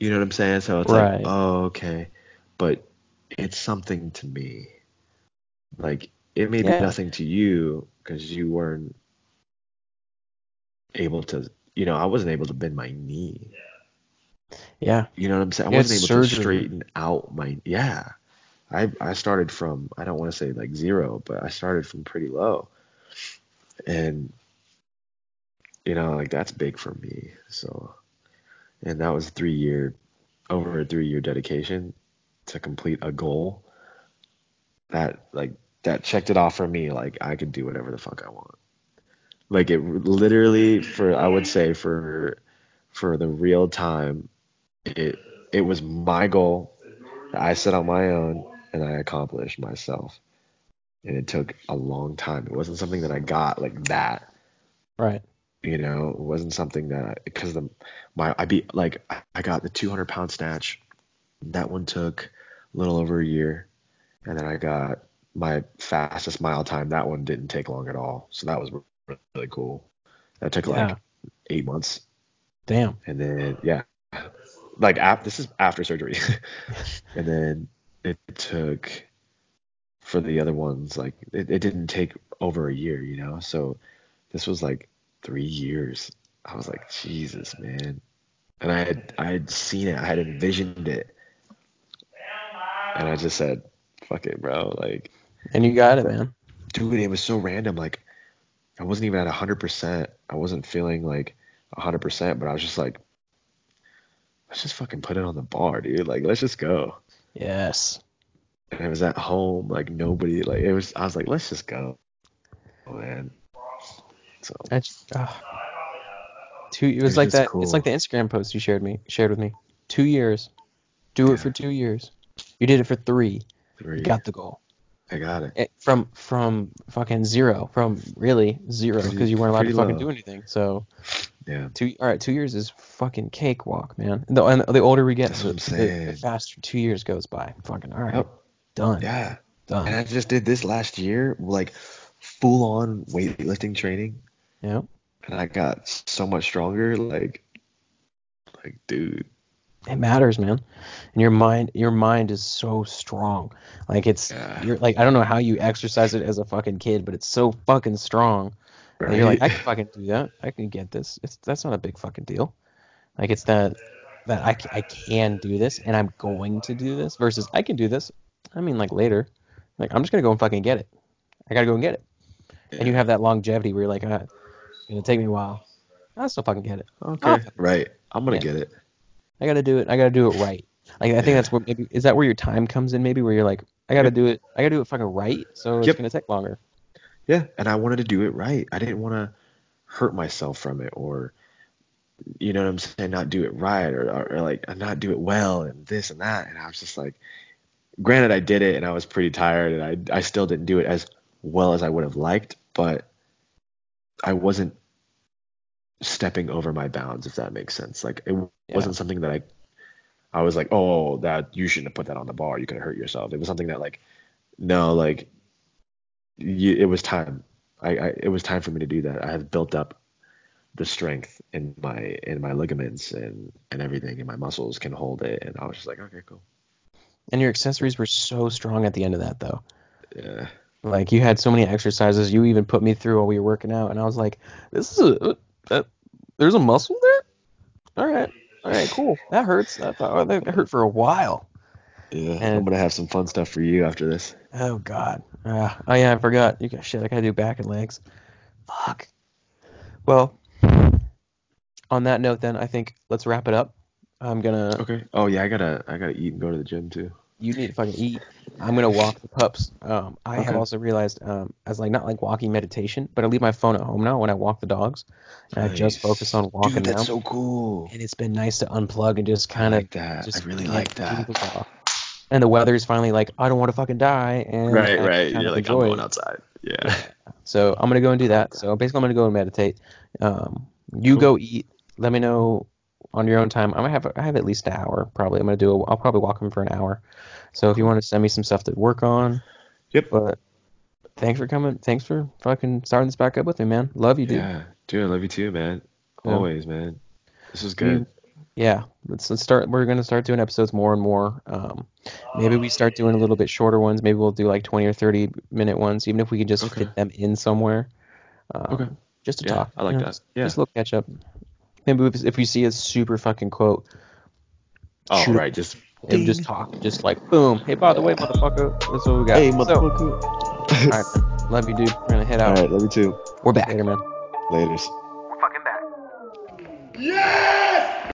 You know what I'm saying? So it's Right. like, oh, okay. But it's something to me. Like, it may be nothing to you because you weren't able to, you know, I wasn't able to bend my knee. Yeah. You know what I'm saying? I wasn't able to straighten out my, yeah. I, I started from, I don't want to say like zero, but I started from pretty low. And, you know, like that's big for me. So, and that was three year, over a three year dedication to complete a goal that like that checked it off for me like i could do whatever the fuck i want. Like it literally for i would say for for the real time it it was my goal that i set on my own and i accomplished myself. And it took a long time. It wasn't something that i got like that. Right. You know it wasn't something that because the my i beat like I- got the 200 pound snatch. That one took a little over a year. And then i got my fastest mile time. That one didn't take long at all. So that was really cool. That took Yeah. like eight months. Damn. and then yeah. Like after this is after surgery. And then it took for the other ones like it, it didn't take over a year you know? So this was like three years i was like jesus man and i had i had seen it i had envisioned it and i just said fuck it bro like And you got it, man. dude it was so random like i wasn't even at 100% i wasn't feeling like 100% but i was just like let's just fucking put it on the bar dude like let's just go Yes. and I was at home, like nobody, like it was. I was like, let's just go, oh, man. So ah. two. It was like that. cool. It's like the Instagram post you shared me shared with me. Two years. Do Yeah. it for two years. You did it for three. three, You got the goal. I got it. It, from from fucking zero. From really zero because you weren't allowed to fucking low. do anything. So Yeah, two. All right, two years is fucking cakewalk, man. And the, and the older we get, the, the, faster two years goes by. Fucking all right. Done. yeah. Done. And I just did this last year, like full on weightlifting training, yeah. and I got so much stronger. Like, like dude, It matters, man. And your mind, your mind is so strong. Like it's, Yeah. you're like, I don't know how you exercise it as a fucking kid, but it's so fucking strong. And you're like, I can fucking do that. I can get this. It's that's not a big fucking deal. Like it's that that I, I can do this and I'm going to do this versus I can do this. I mean, like later, like I'm just gonna go and fucking get it. I gotta go and get it. And you have that longevity where you're like, ah, gonna take me a while. I still fucking get it. Okay. Ah, right. I'm gonna Yeah. get it. I gotta do it. I gotta do it right. Like I think Yeah. that's where maybe is that where your time comes in maybe where you're like, I gotta do it. I gotta do it fucking right. So it's Yep. gonna take longer. Yeah. And I wanted to do it right. I didn't want to hurt myself from it or, you know what I'm saying, not do it right or, or, or like not do it well and this and that. And I was just like, granted, I did it and I was pretty tired and I, I still didn't do it as well as I would have liked, but I wasn't stepping over my bounds, if that makes sense. Like it Yeah. wasn't something that I, I was like, oh, that you shouldn't have put that on the bar. You could have hurt yourself. It was something that like, no, like, you, it was time. I, I, it was time for me to do that. I have built up the strength in my in my ligaments and and everything, and my muscles can hold it. And I was just like, okay, cool. And your accessories were so strong at the end of that though. Yeah, Like you had so many exercises. You even put me through while we were working out, and I was like, "This is a uh, there's a muscle there. All right, all right, cool. That hurts. I thought oh, that hurt for a while. yeah. And- I'm gonna have some fun stuff for you after this. Oh God. Uh, oh yeah, I forgot. You got shit. I gotta do back and legs. Fuck. Well, on that note, then I think let's wrap it up. I'm gonna. Okay. Oh yeah, I gotta I gotta eat and go to the gym too. You need to fucking eat. I'm gonna walk the pups. Um, I have also realized um, as like not like walking meditation, but I leave my phone at home now when I walk the dogs, and I just focus on walking Dude, that's now. so cool. and it's been nice to unplug and just kind of like that. just I really like that. And the weather's finally like I don't want to fucking die, and Right, I right. You're like, I'm going outside. Yeah. So I'm gonna go and do that. that. So basically, I'm gonna go and meditate. Um, you Cool. go eat. Let me know on your own time. I'm gonna have I have at least an hour probably. I'm gonna do. A, I'll probably walk him for an hour. So if you want to send me some stuff to work on, Yep. but thanks for coming. Thanks for fucking starting this back up with me, man. Love you, dude. Yeah, dude, I love you too, man. Always, man. This is good. Yeah, let's let's start. We're gonna start doing episodes more and more. Um, maybe we start doing a little bit shorter ones. Maybe we'll do like 20 or 30 minute ones, even if we can just Okay. fit them in somewhere. Um, Okay. Just to Yeah, talk. I like you know, that. Yeah. just a little catch up maybe if, if we see a super fucking quote. Oh shoot, right, just and just talk, just like boom. Hey, by the way, motherfucker, that's what we got. Hey, motherfucker. So, all right, love you, dude. We're gonna head out. All right, love you too. We're back. Later, man. Laters. We're fucking back. Yeah.